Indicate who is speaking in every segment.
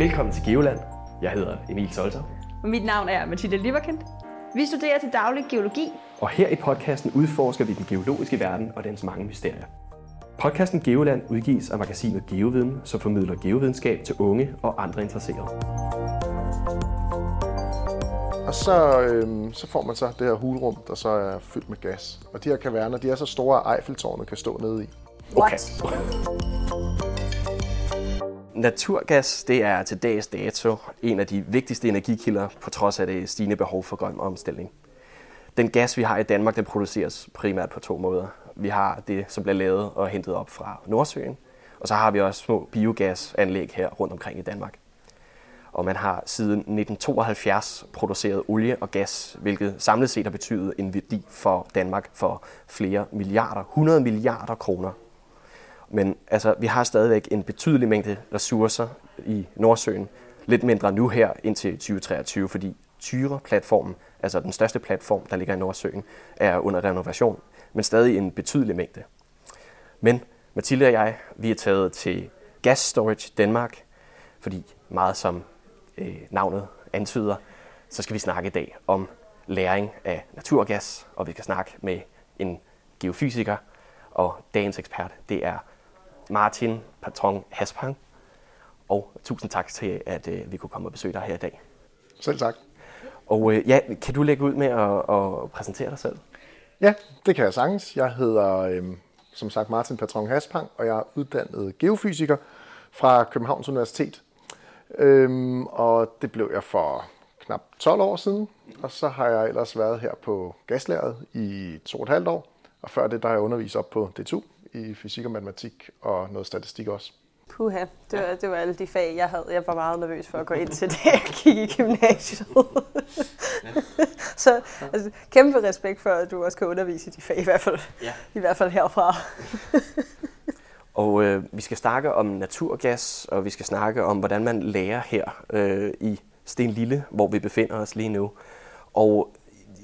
Speaker 1: Velkommen til Geoland. Jeg hedder Emil Solter.
Speaker 2: Og mit navn er Mathilde Liverkendt. Vi studerer til daglig geologi.
Speaker 1: Og her i podcasten udforsker vi den geologiske verden og dens mange mysterier. Podcasten Geoland udgives af magasinet Geoviden, som formidler geovidenskab til unge og andre interesserede.
Speaker 3: Og så, øhm, så får man så det her hulrum, der så er fyldt med gas. Og de her kaverner, de er så store, at Eiffeltårnet kan stå nede i.
Speaker 1: Okay. Naturgas det er til dags dato en af de vigtigste energikilder på trods af det stigende behov for grøn omstilling. Den gas, vi har i Danmark, den produceres primært på to måder. Vi har det, som bliver lavet og hentet op fra Nordsøen, og så har vi også små biogasanlæg her rundt omkring i Danmark. Og man har siden 1972 produceret olie og gas, hvilket samlet set har betydet en værdi for Danmark for flere milliarder, 100 milliarder kroner men altså, vi har stadigvæk en betydelig mængde ressourcer i Nordsøen. Lidt mindre nu her indtil 2023, fordi Tyre-platformen, altså den største platform, der ligger i Nordsøen, er under renovation, men stadig en betydelig mængde. Men Mathilde og jeg, vi er taget til Gas Storage Danmark, fordi meget som øh, navnet antyder, så skal vi snakke i dag om læring af naturgas, og vi skal snakke med en geofysiker, og dagens ekspert, det er Martin Patron Haspang. Og tusind tak til, at øh, vi kunne komme og besøge dig her i dag.
Speaker 3: Selv tak.
Speaker 1: Og øh, ja, kan du lægge ud med at, at præsentere dig selv?
Speaker 3: Ja, det kan jeg sagtens. Jeg hedder, øh, som sagt, Martin Patron Haspang, og jeg er uddannet geofysiker fra Københavns Universitet. Øhm, og det blev jeg for knap 12 år siden, og så har jeg ellers været her på gaslæret i to og et halvt år, og før det der har jeg undervist op på DTU i fysik og matematik og noget statistik også.
Speaker 2: Puha, det var, det var alle de fag, jeg havde. Jeg var meget nervøs for at gå ind til det, jeg gik i gymnasiet. Så altså, kæmpe respekt for, at du også kan undervise i de fag, i hvert fald, ja. i hvert fald herfra.
Speaker 1: og øh, vi skal snakke om naturgas, og vi skal snakke om, hvordan man lærer her øh, i Sten Lille, hvor vi befinder os lige nu. Og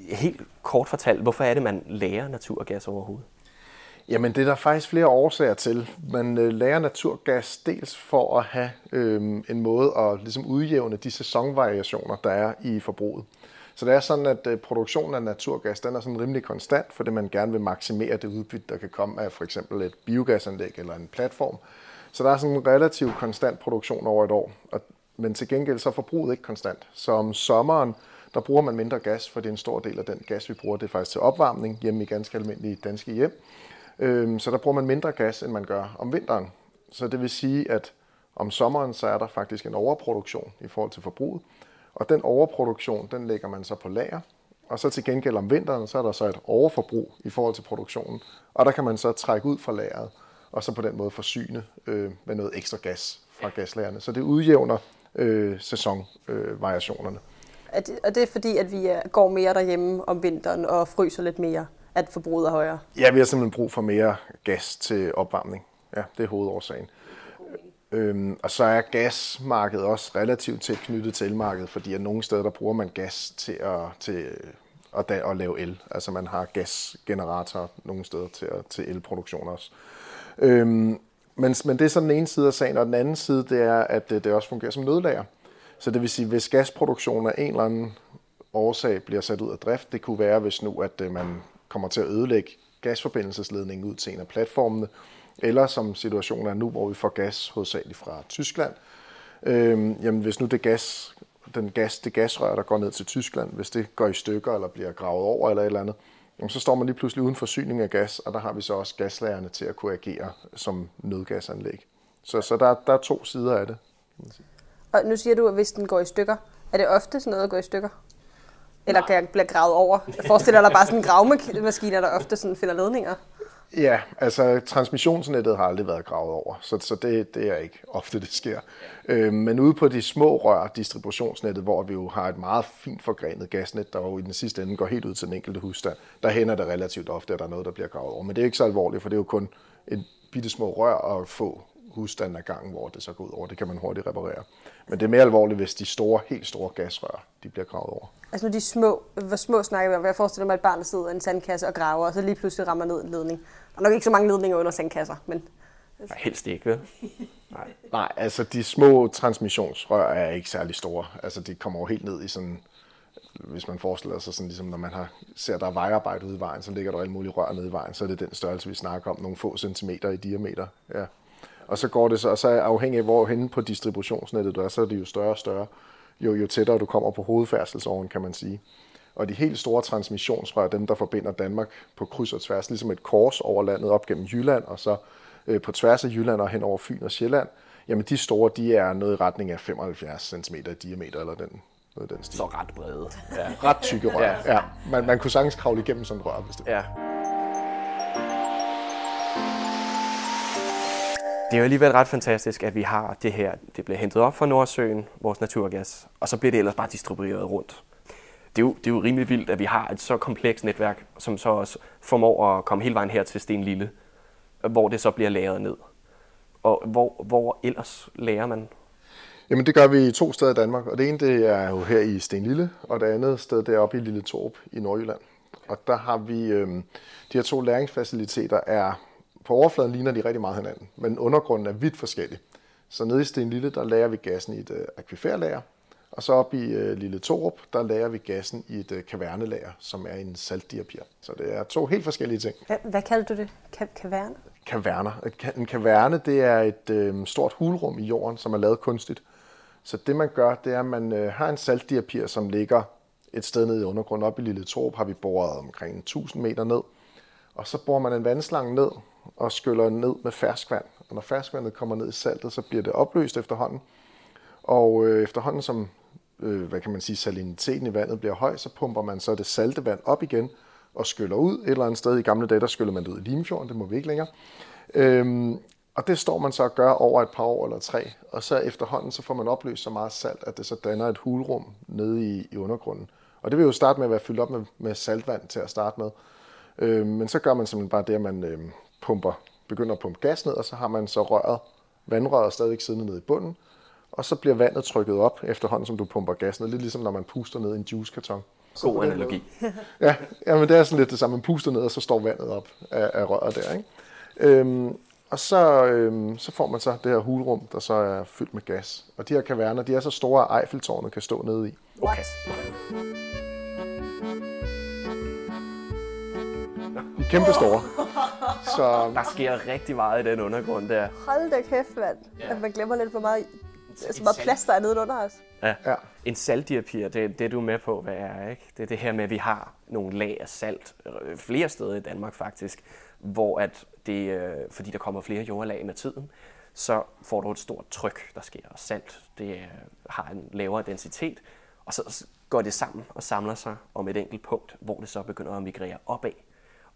Speaker 1: helt kort fortalt, hvorfor er det, man lærer naturgas overhovedet?
Speaker 3: Jamen, det er der faktisk flere årsager til. Man øh, lærer naturgas dels for at have øh, en måde at ligesom udjævne de sæsonvariationer, der er i forbruget. Så det er sådan, at øh, produktionen af naturgas den er sådan rimelig konstant, fordi man gerne vil maksimere det udbytte, der kan komme af for eksempel et biogasanlæg eller en platform. Så der er sådan en relativt konstant produktion over et år. Og, men til gengæld så er forbruget ikke konstant. Så om sommeren, der bruger man mindre gas, for det er en stor del af den gas, vi bruger, det er faktisk til opvarmning hjemme i ganske almindelige danske hjem. Øhm, så der bruger man mindre gas, end man gør om vinteren. Så det vil sige, at om sommeren, så er der faktisk en overproduktion i forhold til forbruget. Og den overproduktion, den lægger man så på lager. Og så til gengæld om vinteren, så er der så et overforbrug i forhold til produktionen. Og der kan man så trække ud fra lageret, og så på den måde forsyne øh, med noget ekstra gas fra gaslagerne. Så det udjævner øh, sæsonvariationerne.
Speaker 2: Øh, og det er fordi, at vi går mere derhjemme om vinteren og fryser lidt mere? At forbruget er højere?
Speaker 3: Ja, vi har simpelthen brug for mere gas til opvarmning. Ja, det er hovedårsagen. Øhm, og så er gasmarkedet også relativt tæt knyttet til elmarkedet, fordi at nogle steder der bruger man gas til at, til at, at lave el. Altså man har gasgeneratorer nogle steder til, at, til elproduktion også. Øhm, men, men det er så den ene side af sagen, og den anden side det er, at det, det også fungerer som nødlager. Så det vil sige, hvis gasproduktionen af en eller anden årsag bliver sat ud af drift, det kunne være, hvis nu at øh, man kommer til at ødelægge gasforbindelsesledningen ud til en af platformene, eller som situationen er nu, hvor vi får gas hovedsageligt fra Tyskland. Øh, jamen hvis nu det gas, den gas, det gasrør, der går ned til Tyskland, hvis det går i stykker eller bliver gravet over eller et eller andet, jamen så står man lige pludselig uden forsyning af gas, og der har vi så også gaslagerne til at kunne agere som nødgasanlæg. Så, så der, der er to sider af det. Kan man sige.
Speaker 2: Og nu siger du, at hvis den går i stykker, er det ofte sådan noget at gå i stykker? Eller kan jeg blive gravet over? Jeg forestiller dig bare sådan en gravemaskine, der ofte sådan finder ledninger.
Speaker 3: Ja, altså transmissionsnettet har aldrig været gravet over, så, så det, det er ikke ofte, det sker. Øh, men ude på de små rør, distributionsnettet, hvor vi jo har et meget fint forgrenet gasnet, der jo i den sidste ende går helt ud til den enkelte husstand, der hænder det relativt ofte, at der er noget, der bliver gravet over. Men det er ikke så alvorligt, for det er jo kun et bitte små rør og få husstand ad gangen, hvor det så går ud over. Det kan man hurtigt reparere. Men det er mere alvorligt, hvis de store, helt store gasrør, de bliver gravet over.
Speaker 2: Altså nu de små, hvor små snakker vi om? Jeg forestiller mig, at et barn sidder i en sandkasse og graver, og så lige pludselig rammer ned en ledning. Der er nok ikke så mange ledninger under sandkasser, men
Speaker 1: Nej, helst ikke, vel?
Speaker 3: Nej. Nej, altså de små transmissionsrør er ikke særlig store. Altså de kommer jo helt ned i sådan, hvis man forestiller sig sådan, ligesom når man har, ser, der er vejarbejde ude i vejen, så ligger der alle mulige rør nede i vejen, så er det den størrelse, vi snakker om, nogle få centimeter i diameter. Ja. Og så går det så, og så afhængig af, hvor hen på distributionsnettet du er, så er det jo større og større, jo, jo tættere du kommer på hovedfærdselsåren, kan man sige. Og de helt store transmissionsrør, dem der forbinder Danmark på kryds og tværs, ligesom et kors over landet op gennem Jylland, og så øh, på tværs af Jylland og hen over Fyn og Sjælland, jamen de store, de er noget i retning af 75 cm i diameter, eller den, noget den stil.
Speaker 1: Så ret brede. Ja.
Speaker 3: Ret tykke rør, ja. ja. Man, man kunne sagtens kravle igennem sådan rør, hvis det
Speaker 1: ja. Det er jo alligevel ret fantastisk, at vi har det her. Det bliver hentet op fra Nordsøen, vores naturgas, og så bliver det ellers bare distribueret rundt. Det er, jo, det er jo rimelig vildt, at vi har et så komplekst netværk, som så også formår at komme hele vejen her til Sten Lille, hvor det så bliver lagret ned. Og hvor, hvor ellers lærer man?
Speaker 3: Jamen det gør vi i to steder i Danmark, og det ene det er jo her i Stenlille, og det andet sted det er oppe i Lille Torp i Nordjylland. Og der har vi, øh, de her to læringsfaciliteter er, på overfladen ligner de rigtig meget hinanden, men undergrunden er vidt forskellig. Så nede i Stenlille, der lærer vi gassen i et øh, akviferlager, og så op i øh, Lille Torup, der lærer vi gassen i et øh, kavernelager, som er en saltdiapir. Så det er to helt forskellige ting.
Speaker 2: Hvad, hvad kalder du det? Ka- kaverne?
Speaker 3: Kaverner. En kaverne, det er et øh, stort hulrum i jorden, som er lavet kunstigt. Så det man gør, det er, at man øh, har en saltdiapir, som ligger et sted nede i undergrunden. Op i Lille Torup har vi boret omkring 1000 meter ned. Og så borer man en vandslange ned og skyller ned med ferskvand. Og når ferskvandet kommer ned i saltet, så bliver det opløst efterhånden. Og øh, efterhånden som øh, hvad kan man sige, saliniteten i vandet bliver høj, så pumper man så det salte vand op igen og skyller ud. Et eller andet sted i gamle dage, der skyller man det ud i Limfjorden, det må vi ikke længere. Øhm, og det står man så og gør over et par år eller tre, og så efterhånden så får man opløst så meget salt, at det så danner et hulrum nede i, i undergrunden. Og det vil jo starte med at være fyldt op med, med saltvand til at starte med. Øhm, men så gør man simpelthen bare det, at man øhm, pumper, begynder at pumpe gas ned, og så har man så røret, vandrøret stadigvæk siddende nede i bunden, og så bliver vandet trykket op efterhånden, som du pumper gas ned. Lidt ligesom når man puster ned i en juicekarton.
Speaker 1: God analogi.
Speaker 3: ja, ja, men det er sådan lidt det samme. Man puster ned, og så står vandet op af, af røret der. Ikke? Øhm, og så, øhm, så får man så det her hulrum, der så er fyldt med gas. Og de her kaverner, de er så store, at Eiffeltårnet kan stå nede i.
Speaker 1: Okay.
Speaker 3: De kæmpe store.
Speaker 1: Så... Der sker rigtig meget i den undergrund der.
Speaker 2: Hold da kæft, mand. Ja. At man glemmer lidt, hvor meget, så meget plads der er nede under os.
Speaker 1: Ja. ja. En saltdiapir, det, det er du med på, hvad er, ikke? Det er det her med, at vi har nogle lag af salt øh, flere steder i Danmark faktisk, hvor at det, øh, fordi der kommer flere jordlag med tiden, så får du et stort tryk, der sker. Og salt, det øh, har en lavere densitet, og så går det sammen og samler sig om et enkelt punkt, hvor det så begynder at migrere opad.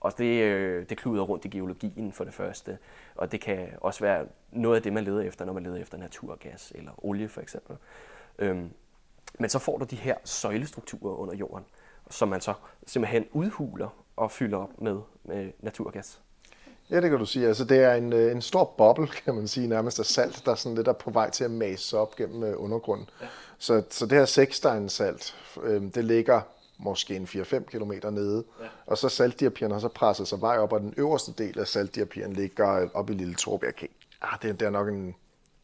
Speaker 1: Og det, øh, det kluder rundt i geologien for det første. Og det kan også være noget af det, man leder efter, når man leder efter naturgas eller olie for eksempel. Øhm, men så får du de her søjlestrukturer under jorden, som man så simpelthen udhuler og fylder op med, med naturgas.
Speaker 3: Ja, det kan du sige. Altså, det er en, øh, en stor boble, kan man sige, nærmest af salt, der er sådan lidt der på vej til at mase op gennem øh, undergrunden. Ja. Så, så det her seksteinsalt, øh, det ligger måske en 4-5 km nede. Ja. Og så saltdiapiren har så presset sig vej op, og den øverste del af saltdiapiren ligger op i Lille Torp. Jeg kan, ah, det, det er nok en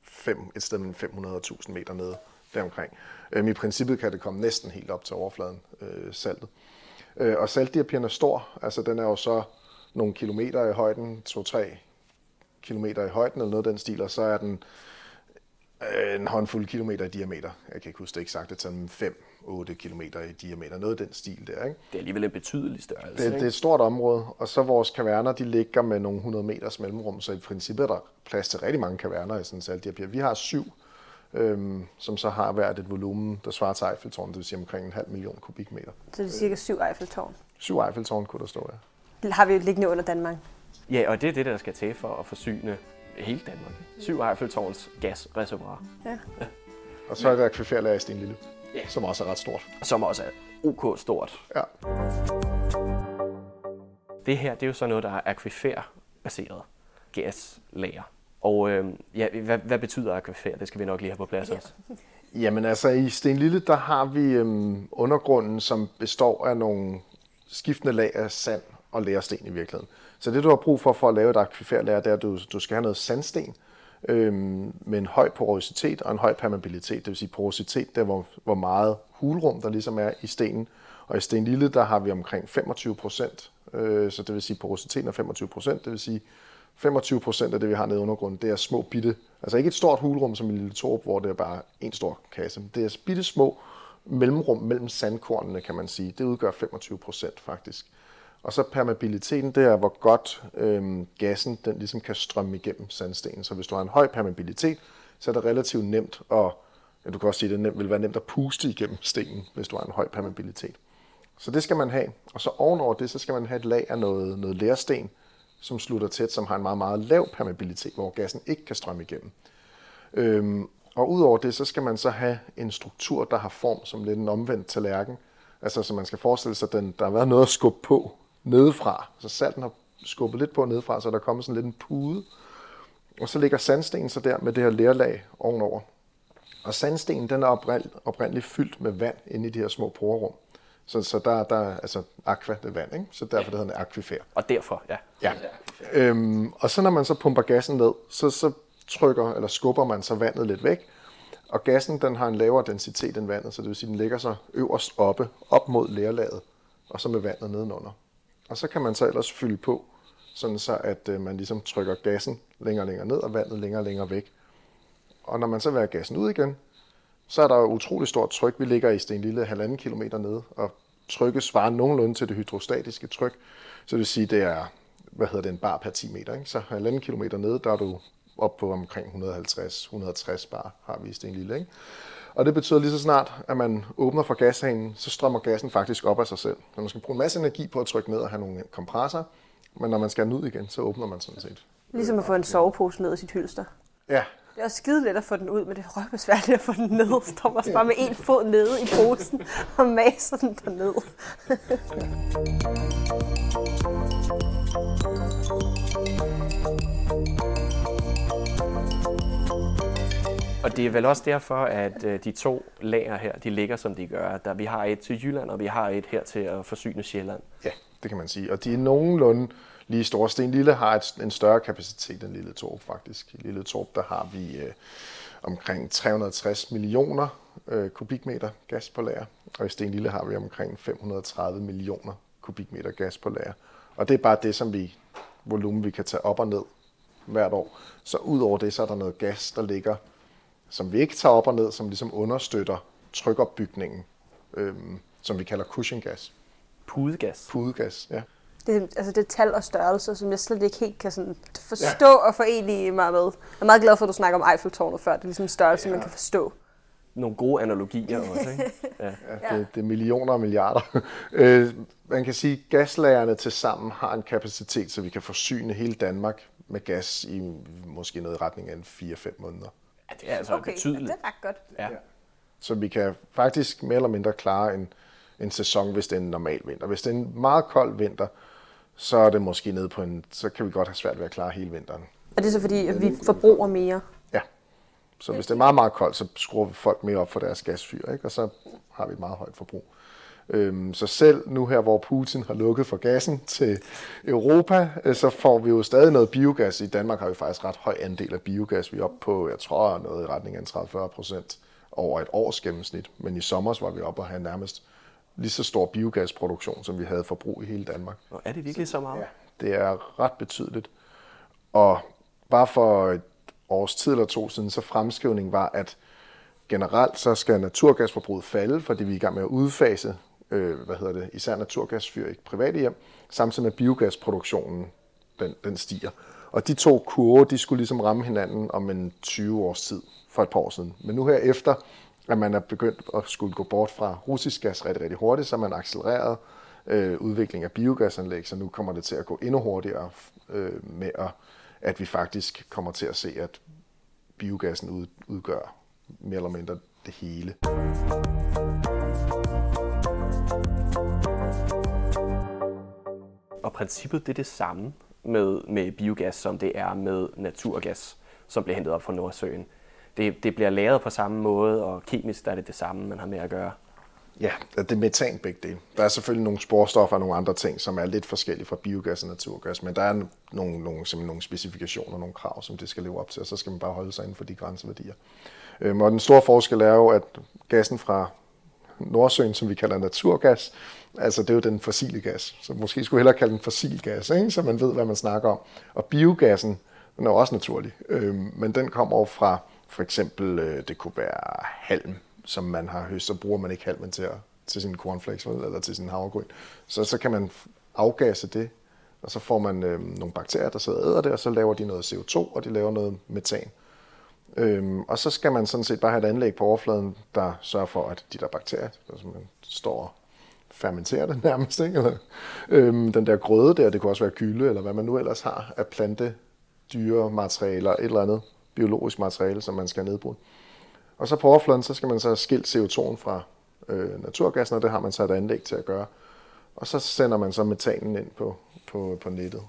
Speaker 3: fem, et sted mellem 500.000 meter nede deromkring. Øhm, I princippet kan det komme næsten helt op til overfladen, øh, saltet. Øh, og saltdiapiren er stor, altså den er jo så nogle kilometer i højden, 2-3 kilometer i højden eller noget af den stil, og så er den en håndfuld kilometer i diameter. Jeg kan ikke huske det eksakt, det er 5 8 km i diameter, noget af den stil der. Ikke?
Speaker 1: Det er alligevel en betydelig størrelse.
Speaker 3: Det, det er et stort område, og så vores kaverner, de ligger med nogle 100 meters mellemrum, så i princippet er der plads til rigtig mange kaverner i sådan en saltdiapir. Vi har syv, øhm, som så har hvert et volumen, der svarer til Eiffeltårn, det vil sige omkring en halv million kubikmeter.
Speaker 2: Så det er cirka syv Eiffeltårn?
Speaker 3: Syv Eiffeltårn kunne der stå,
Speaker 2: ja. Har vi jo liggende under Danmark?
Speaker 1: Ja, og det er det, der skal til for at forsyne hele Danmark. Syv Eiffeltårns gasreservoir. Ja. ja.
Speaker 3: Og så er der akviferlager i Stenlille ja. som også er ret stort.
Speaker 1: Som også er OK stort.
Speaker 3: Ja.
Speaker 1: Det her, det er jo så noget, der er akvifer-baseret gaslager. Og øh, ja, hvad, hvad betyder akvifer? Det skal vi nok lige have på plads ja. også.
Speaker 3: Jamen altså, i Stenlille, der har vi øhm, undergrunden, som består af nogle skiftende lag af sand og lærsten i virkeligheden. Så det, du har brug for for at lave et akviferlager, det er, at du, du skal have noget sandsten øhm, med en høj porositet og en høj permeabilitet. Det vil sige porositet, det er, hvor, hvor meget hulrum der ligesom er i stenen. Og i Sten Lille, der har vi omkring 25 procent, øh, så det vil sige porositeten er 25 procent, det vil sige 25 procent af det, vi har nede i undergrunden, det er små bitte, altså ikke et stort hulrum som i Lille Torp, hvor det er bare en stor kasse. Det er bitte små mellemrum mellem sandkornene, kan man sige. Det udgør 25 procent faktisk. Og så permeabiliteten, det er, hvor godt øhm, gassen den ligesom kan strømme igennem sandstenen. Så hvis du har en høj permeabilitet, så er det relativt nemt at, ja, du kan også sige, det nemt, vil være nemt at puste igennem stenen, hvis du har en høj permeabilitet. Så det skal man have. Og så ovenover det, så skal man have et lag af noget, noget lærsten, som slutter tæt, som har en meget, meget lav permeabilitet, hvor gassen ikke kan strømme igennem. Øhm, og udover det, så skal man så have en struktur, der har form som lidt en omvendt tallerken. Altså, så man skal forestille sig, at den, der har været noget at skubbe på nedefra. Så salten har skubbet lidt på nedefra, så der kommer sådan lidt en pude. Og så ligger sandstenen så der med det her lerlag ovenover. Og sandstenen, den er oprindeligt, oprindeligt fyldt med vand inde i de her små porerum. Så, så der, der er altså aqua, det er vand, ikke? så derfor det hedder en akvifer.
Speaker 1: Og derfor, ja.
Speaker 3: Ja. Øhm, og så når man så pumper gassen ned, så, så trykker eller skubber man så vandet lidt væk. Og gassen den har en lavere densitet end vandet, så det vil sige, den ligger så øverst oppe, op mod lerlaget, og så med vandet nedenunder. Og så kan man så ellers fylde på, sådan så at øh, man ligesom trykker gassen længere og længere ned, og vandet længere og længere væk. Og når man så vil have gassen ud igen, så er der jo utrolig stort tryk. Vi ligger i Sten Lille halvanden kilometer nede, og trykket svarer nogenlunde til det hydrostatiske tryk. Så det vil sige, det er, hvad hedder det, en bar per 10 meter. Ikke? Så halvanden kilometer nede, der er du op på omkring 150-160 bar, har vi i Sten Lille. Ikke? Og det betyder lige så snart, at man åbner for gashanen, så strømmer gassen faktisk op af sig selv. Så man skal bruge en masse energi på at trykke ned og have nogle kompresser, men når man skal ud igen, så åbner man sådan set.
Speaker 2: Ligesom at få en sovepose ned i sit hylster.
Speaker 3: Ja,
Speaker 2: Det er også skide let at få den ud, men det er røvbesværligt at få den ned. Står man bare med en fod nede i posen og maser den derned.
Speaker 1: Og det er vel også derfor, at øh, de to lager her, de ligger som de gør. Der, vi har et til Jylland, og vi har et her til at forsyne Sjælland.
Speaker 3: ja, det kan man sige. Og de er nogenlunde lige store. Sten Lille har et, en større kapacitet end Lille Torp faktisk. I Lille Torp, der har vi øh, omkring 360 millioner øh, kubikmeter gas på lager. Og i Sten Lille har vi omkring 530 millioner kubikmeter gas på lager. Og det er bare det, som vi volumen, vi kan tage op og ned hvert år. Så ud over det, så er der noget gas, der ligger, som vi ikke tager op og ned, som ligesom understøtter trykopbygningen, øhm, som vi kalder cushiongas.
Speaker 1: Pudegas.
Speaker 3: Pudegas, ja.
Speaker 2: Det, er- altså det er tal og størrelser, som jeg slet ikke helt kan sådan forstå ja. og forene mig med. Jeg er meget glad for, at du snakker om Eiffeltårnet før. Det er ligesom en størrelse, ja. man kan forstå.
Speaker 1: Nogle gode analogier også, ikke? Ja.
Speaker 3: Ja, det, det er millioner og milliarder. Øh, Man kan sige, at gaslagerne til sammen har en kapacitet, så vi kan forsyne hele Danmark med gas i måske noget i retning af en 4-5 måneder.
Speaker 1: Ja det er altså
Speaker 2: Okay, ja,
Speaker 1: betydeligt.
Speaker 2: det er ret godt.
Speaker 1: Ja.
Speaker 3: Så vi kan faktisk mere eller mindre klare en, en sæson, hvis det er en normal vinter. Hvis det er en meget kold vinter, så er det måske nede på en, så kan vi godt have svært ved at klare hele vinteren.
Speaker 2: Og det er så fordi, at vi forbruger mere.
Speaker 3: Ja. Så hvis det er meget, meget koldt, så skruer vi folk mere op for deres gasfyr, ikke? og så har vi et meget højt forbrug. Øhm, så selv nu her, hvor Putin har lukket for gassen til Europa, øh, så får vi jo stadig noget biogas. I Danmark har vi faktisk ret høj andel af biogas. Vi er oppe på, jeg tror, noget i retning af 30-40 procent over et års gennemsnit. Men i sommer var vi oppe og have nærmest lige så stor biogasproduktion, som vi havde forbrug i hele Danmark.
Speaker 1: Og er det virkelig så meget?
Speaker 3: Det er ret betydeligt. Og bare for et års tid eller to siden, så fremskrivningen var, at generelt så skal naturgasforbruget falde, fordi vi er i gang med at udfase, øh, hvad hedder det, især naturgasfyr i private hjem, samtidig med biogasproduktionen den, den stiger. Og de to kurver, de skulle ligesom ramme hinanden om en 20 års tid for et par år siden. Men nu her efter, at man er begyndt at skulle gå bort fra russisk gas rigtig, rigtig hurtigt, så man accelereret øh, udvikling af biogasanlæg, så nu kommer det til at gå endnu hurtigere øh, med, at, at vi faktisk kommer til at se, at biogassen ud, udgør mere eller mindre det hele.
Speaker 1: Princippet det er det samme med, med biogas, som det er med naturgas, som bliver hentet op fra Nordsøen. Det, det bliver lavet på samme måde, og kemisk er det det samme, man har med at gøre.
Speaker 3: Ja, det er metan begge dele. Der er selvfølgelig nogle sporstoffer og nogle andre ting, som er lidt forskellige fra biogas og naturgas, men der er nogle, nogle, nogle specifikationer, nogle krav, som det skal leve op til, og så skal man bare holde sig inden for de grænseværdier. Øhm, og den store forskel er jo, at gassen fra Nordsøen, som vi kalder naturgas, altså det er jo den fossile gas, så måske skulle hellere kalde den fossil gas, ikke? så man ved, hvad man snakker om. Og biogassen, den er også naturlig, øh, men den kommer over fra for eksempel, øh, det kunne være halm, som man har høstet, så bruger man ikke halmen til, at, til sin cornflakes eller til sin havregryn. Så, så kan man afgasse det, og så får man øh, nogle bakterier, der sidder og æder det, og så laver de noget CO2, og de laver noget metan. Øhm, og så skal man sådan set bare have et anlæg på overfladen, der sørger for, at de der bakterier, som man står fermentere det nærmest, ikke? Eller, øhm, den der grøde der, det kunne også være gylde, eller hvad man nu ellers har af plante, dyre materialer, et eller andet biologisk materiale, som man skal nedbryde. Og så på overfladen, så skal man så skilt CO2'en fra øh, naturgassen, og det har man så et anlæg til at gøre. Og så sender man så metanen ind på, på, på nettet,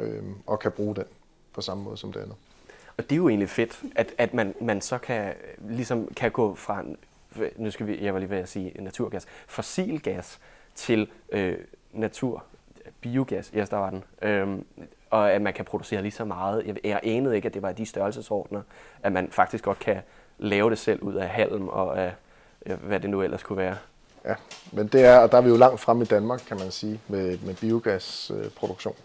Speaker 3: øh, og kan bruge den på samme måde som det andet.
Speaker 1: Og det er jo egentlig fedt, at, at man, man så kan, ligesom kan gå fra, nu skal vi, jeg var lige ved at sige naturgas, fossil gas til øh, natur, biogas, ja, yes, der var den. Øhm, og at man kan producere lige så meget. Jeg, jeg anede ikke, at det var de størrelsesordner, at man faktisk godt kan lave det selv ud af halm og af, hvad det nu ellers kunne være.
Speaker 3: Ja, men det er, og der er vi jo langt frem i Danmark, kan man sige, med, med biogasproduktion.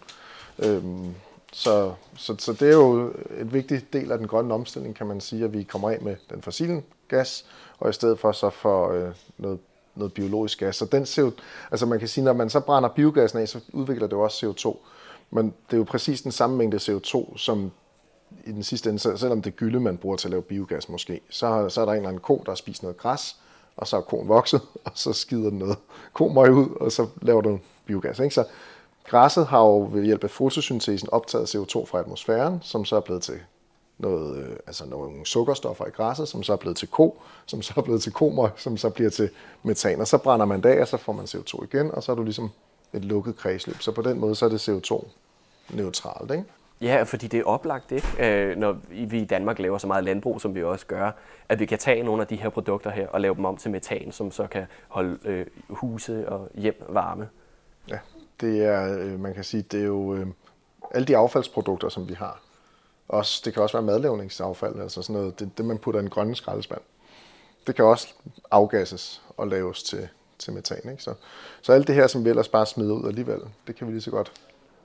Speaker 3: Øh, øhm, så, så, så det er jo en vigtig del af den grønne omstilling, kan man sige, at vi kommer af med den fossile gas, og i stedet for så for øh, noget, noget biologisk gas. Så den CO, altså man kan sige, når man så brænder biogassen af, så udvikler det jo også CO2. Men det er jo præcis den samme mængde CO2, som i den sidste ende, selvom det er gylde, man bruger til at lave biogas måske, så, så er der en eller anden ko, der har spist noget græs, og så er koen vokset, og så skider den noget komøg ud, og så laver den biogas. Ikke? Så græsset har jo ved hjælp af fotosyntesen optaget CO2 fra atmosfæren, som så er blevet til noget, øh, altså nogle sukkerstoffer i græsset, som så er blevet til ko, som så er blevet til komøg, som så bliver til metan, og så brænder man det af, og så får man CO2 igen, og så er du ligesom et lukket kredsløb. Så på den måde så er det CO2 neutralt, ikke?
Speaker 1: Ja, fordi det er oplagt, ikke? Øh, når vi i Danmark laver så meget landbrug, som vi også gør, at vi kan tage nogle af de her produkter her og lave dem om til metan, som så kan holde øh, huse og hjem varme.
Speaker 3: Ja, det er, øh, man kan sige, det er jo øh, alle de affaldsprodukter, som vi har. Også, det kan også være madlavningsaffald, altså sådan noget, det, det man putter i en grønne skraldespand. Det kan også afgasses og laves til, til metan. Ikke? Så, så alt det her, som vi ellers bare smider ud alligevel, det kan vi lige så godt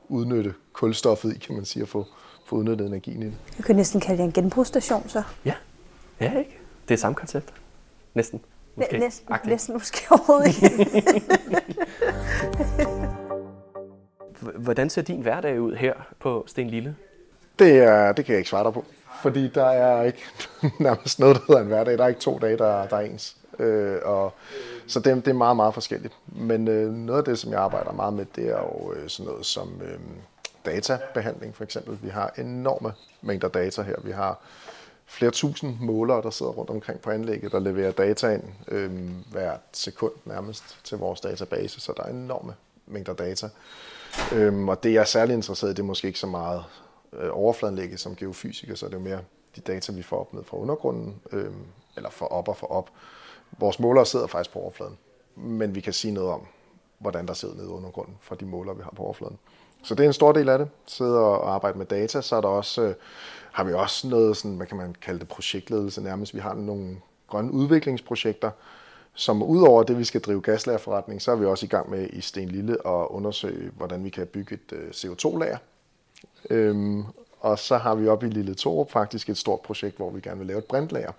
Speaker 3: udnytte kulstoffet i, kan man sige, at få, få udnyttet energien i det.
Speaker 2: Jeg kan næsten kalde det en genbrugsstation, så.
Speaker 1: Ja, ja ikke? Det er samme koncept. Næsten.
Speaker 2: Måske. Næsten, næsten måske overhovedet ikke.
Speaker 1: Hvordan ser din hverdag ud her på Sten Lille?
Speaker 3: Det, er, det kan jeg ikke svare dig på, fordi der er ikke nærmest noget, der hedder en hverdag. Der er ikke to dage, der, der er ens. Øh, og, så det, det er meget, meget forskelligt. Men øh, noget af det, som jeg arbejder meget med, det er jo øh, sådan noget som øh, databehandling for eksempel. Vi har enorme mængder data her. Vi har flere tusind målere, der sidder rundt omkring på anlægget, der leverer data ind øh, hvert sekund nærmest til vores database, så der er enorme mængder data. Øh, og det, jeg er særlig interesseret i, det er måske ikke så meget øh, overfladenlægget som geofysiker, så er det jo mere de data, vi får op ned fra undergrunden, øh, eller for op og for op. Vores målere sidder faktisk på overfladen, men vi kan sige noget om, hvordan der sidder nede under grunden fra de målere, vi har på overfladen. Så det er en stor del af det, sidde og arbejde med data. Så er der også, øh, har vi også noget, sådan, hvad kan man kalde det, projektledelse nærmest. Vi har nogle grønne udviklingsprojekter, som udover det, vi skal drive gaslagerforretning, så er vi også i gang med i Sten Lille at undersøge, hvordan vi kan bygge et øh, CO2-lager. Øhm, og så har vi oppe i Lille Torup faktisk et stort projekt, hvor vi gerne vil lave et brintlager.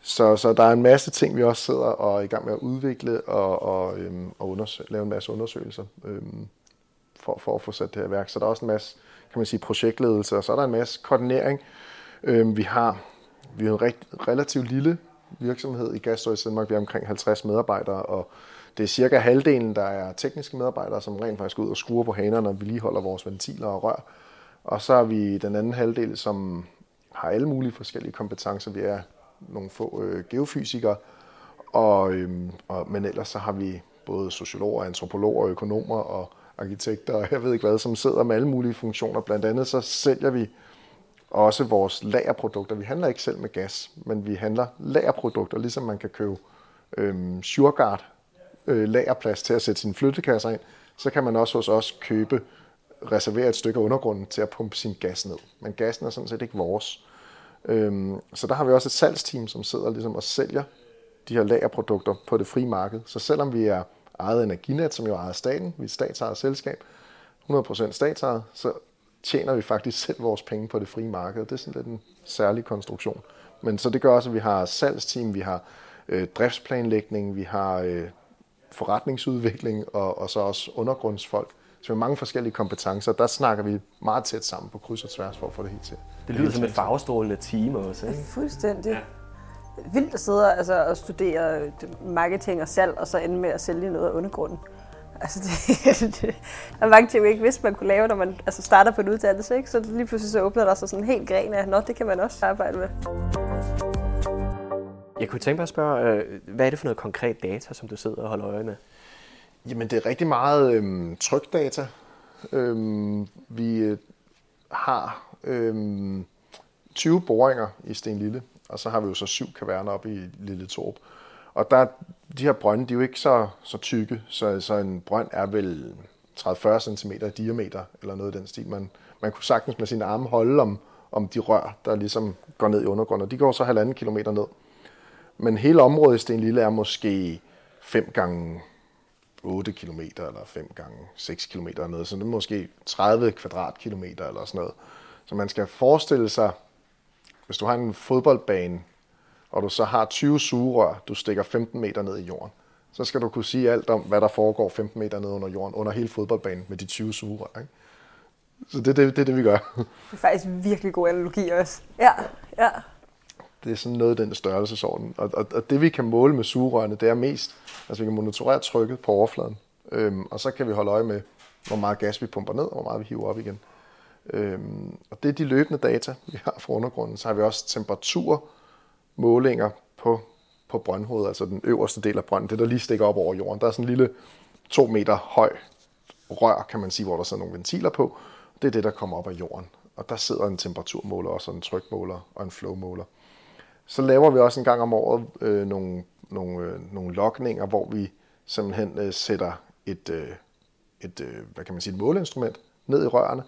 Speaker 3: Så, så der er en masse ting, vi også sidder og er i gang med at udvikle og, og, øhm, og lave en masse undersøgelser øhm, for, for at få sat det her værk. Så der er også en masse kan man sige, projektledelse, og så er der en masse koordinering. Øhm, vi har vi har en rigt, relativt lille virksomhed i Gasstøj Danmark. Vi har omkring 50 medarbejdere, og det er cirka halvdelen, der er tekniske medarbejdere, som rent faktisk går ud og skruer på hanerne og vedligeholder vores ventiler og rør. Og så har vi den anden halvdel, som har alle mulige forskellige kompetencer. Vi er nogle få øh, geofysikere, og, øhm, og, men ellers så har vi både sociologer, antropologer, økonomer og arkitekter, og jeg ved ikke hvad, som sidder med alle mulige funktioner. Blandt andet så sælger vi også vores lagerprodukter. Vi handler ikke selv med gas, men vi handler lagerprodukter, ligesom man kan købe øhm, Sureguard øh, lagerplads til at sætte sine flyttekasser ind, så kan man også hos os købe, reservere et stykke af undergrunden til at pumpe sin gas ned. Men gassen er sådan set ikke vores. Øhm, så der har vi også et salgsteam, som sidder ligesom og sælger de her lagerprodukter på det frie marked. Så selvom vi er ejet Energinet, som jo ejer staten, vi er et statsejet selskab, 100% statsejet, så tjener vi faktisk selv vores penge på det frie marked. Det er sådan lidt en særlig konstruktion. Men så det gør også, at vi har salgsteam, vi har øh, driftsplanlægning, vi har øh, forretningsudvikling og, og så også undergrundsfolk. Så vi har mange forskellige kompetencer. Der snakker vi meget tæt sammen på kryds og tværs for at få det helt til.
Speaker 1: Det lyder som et farvestrålende team også, ikke?
Speaker 2: Fuldstændig. Ja. Vildt at sidde og, altså, og studere marketing og salg, og så ende med at sælge noget af undergrunden. Altså, det, det, der er mange ting, vi ikke vidste, man kunne lave, når man altså, starter på en uddannelse. Ikke? Så lige pludselig så åbner der sig sådan en helt gren af, nå, det kan man også arbejde med.
Speaker 1: Jeg kunne tænke mig at spørge, øh, hvad er det for noget konkret data, som du sidder og holder øje med?
Speaker 3: Jamen, det er rigtig meget øhm, trykdata. Øhm, vi øh, har øhm, 20 boringer i Sten Lille, og så har vi jo så syv kaverner op i Lille Torp. Og der, de her brønde, de er jo ikke så, så tykke, så, så en brønd er vel 30-40 cm i diameter, eller noget i den stil. Man, man kunne sagtens med sine arme holde om, om de rør, der ligesom går ned i undergrunden, og de går så halvanden kilometer ned. Men hele området i Sten Lille er måske 5 gange 8 km eller 5 gange 6 km eller noget, så det er måske 30 kvadratkilometer eller sådan noget. Så man skal forestille sig, hvis du har en fodboldbane, og du så har 20 sugerør, du stikker 15 meter ned i jorden, så skal du kunne sige alt om, hvad der foregår 15 meter ned under jorden, under hele fodboldbanen med de 20 sugerør. Ikke? Så det er det, det, det, vi gør.
Speaker 2: Det er faktisk virkelig god analogi også. Ja, ja.
Speaker 3: Det er sådan noget den størrelsesorden. Og, og, og det vi kan måle med sugerørene, det er mest, altså vi kan monitorere trykket på overfladen, øhm, og så kan vi holde øje med, hvor meget gas vi pumper ned, og hvor meget vi hiver op igen. Øhm, og det er de løbende data, vi har fra undergrunden. Så har vi også temperaturmålinger på, på brøndhovedet, altså den øverste del af brønden, det der lige stikker op over jorden. Der er sådan en lille to meter høj rør, kan man sige, hvor der sidder nogle ventiler på. Det er det, der kommer op af jorden. Og der sidder en temperaturmåler, også en trykmåler og en flowmåler. Så laver vi også en gang om året øh, nogle, nogle, øh, nogle lokninger, hvor vi simpelthen øh, sætter et, øh, et, øh, hvad kan man sige, et måleinstrument ned i rørene,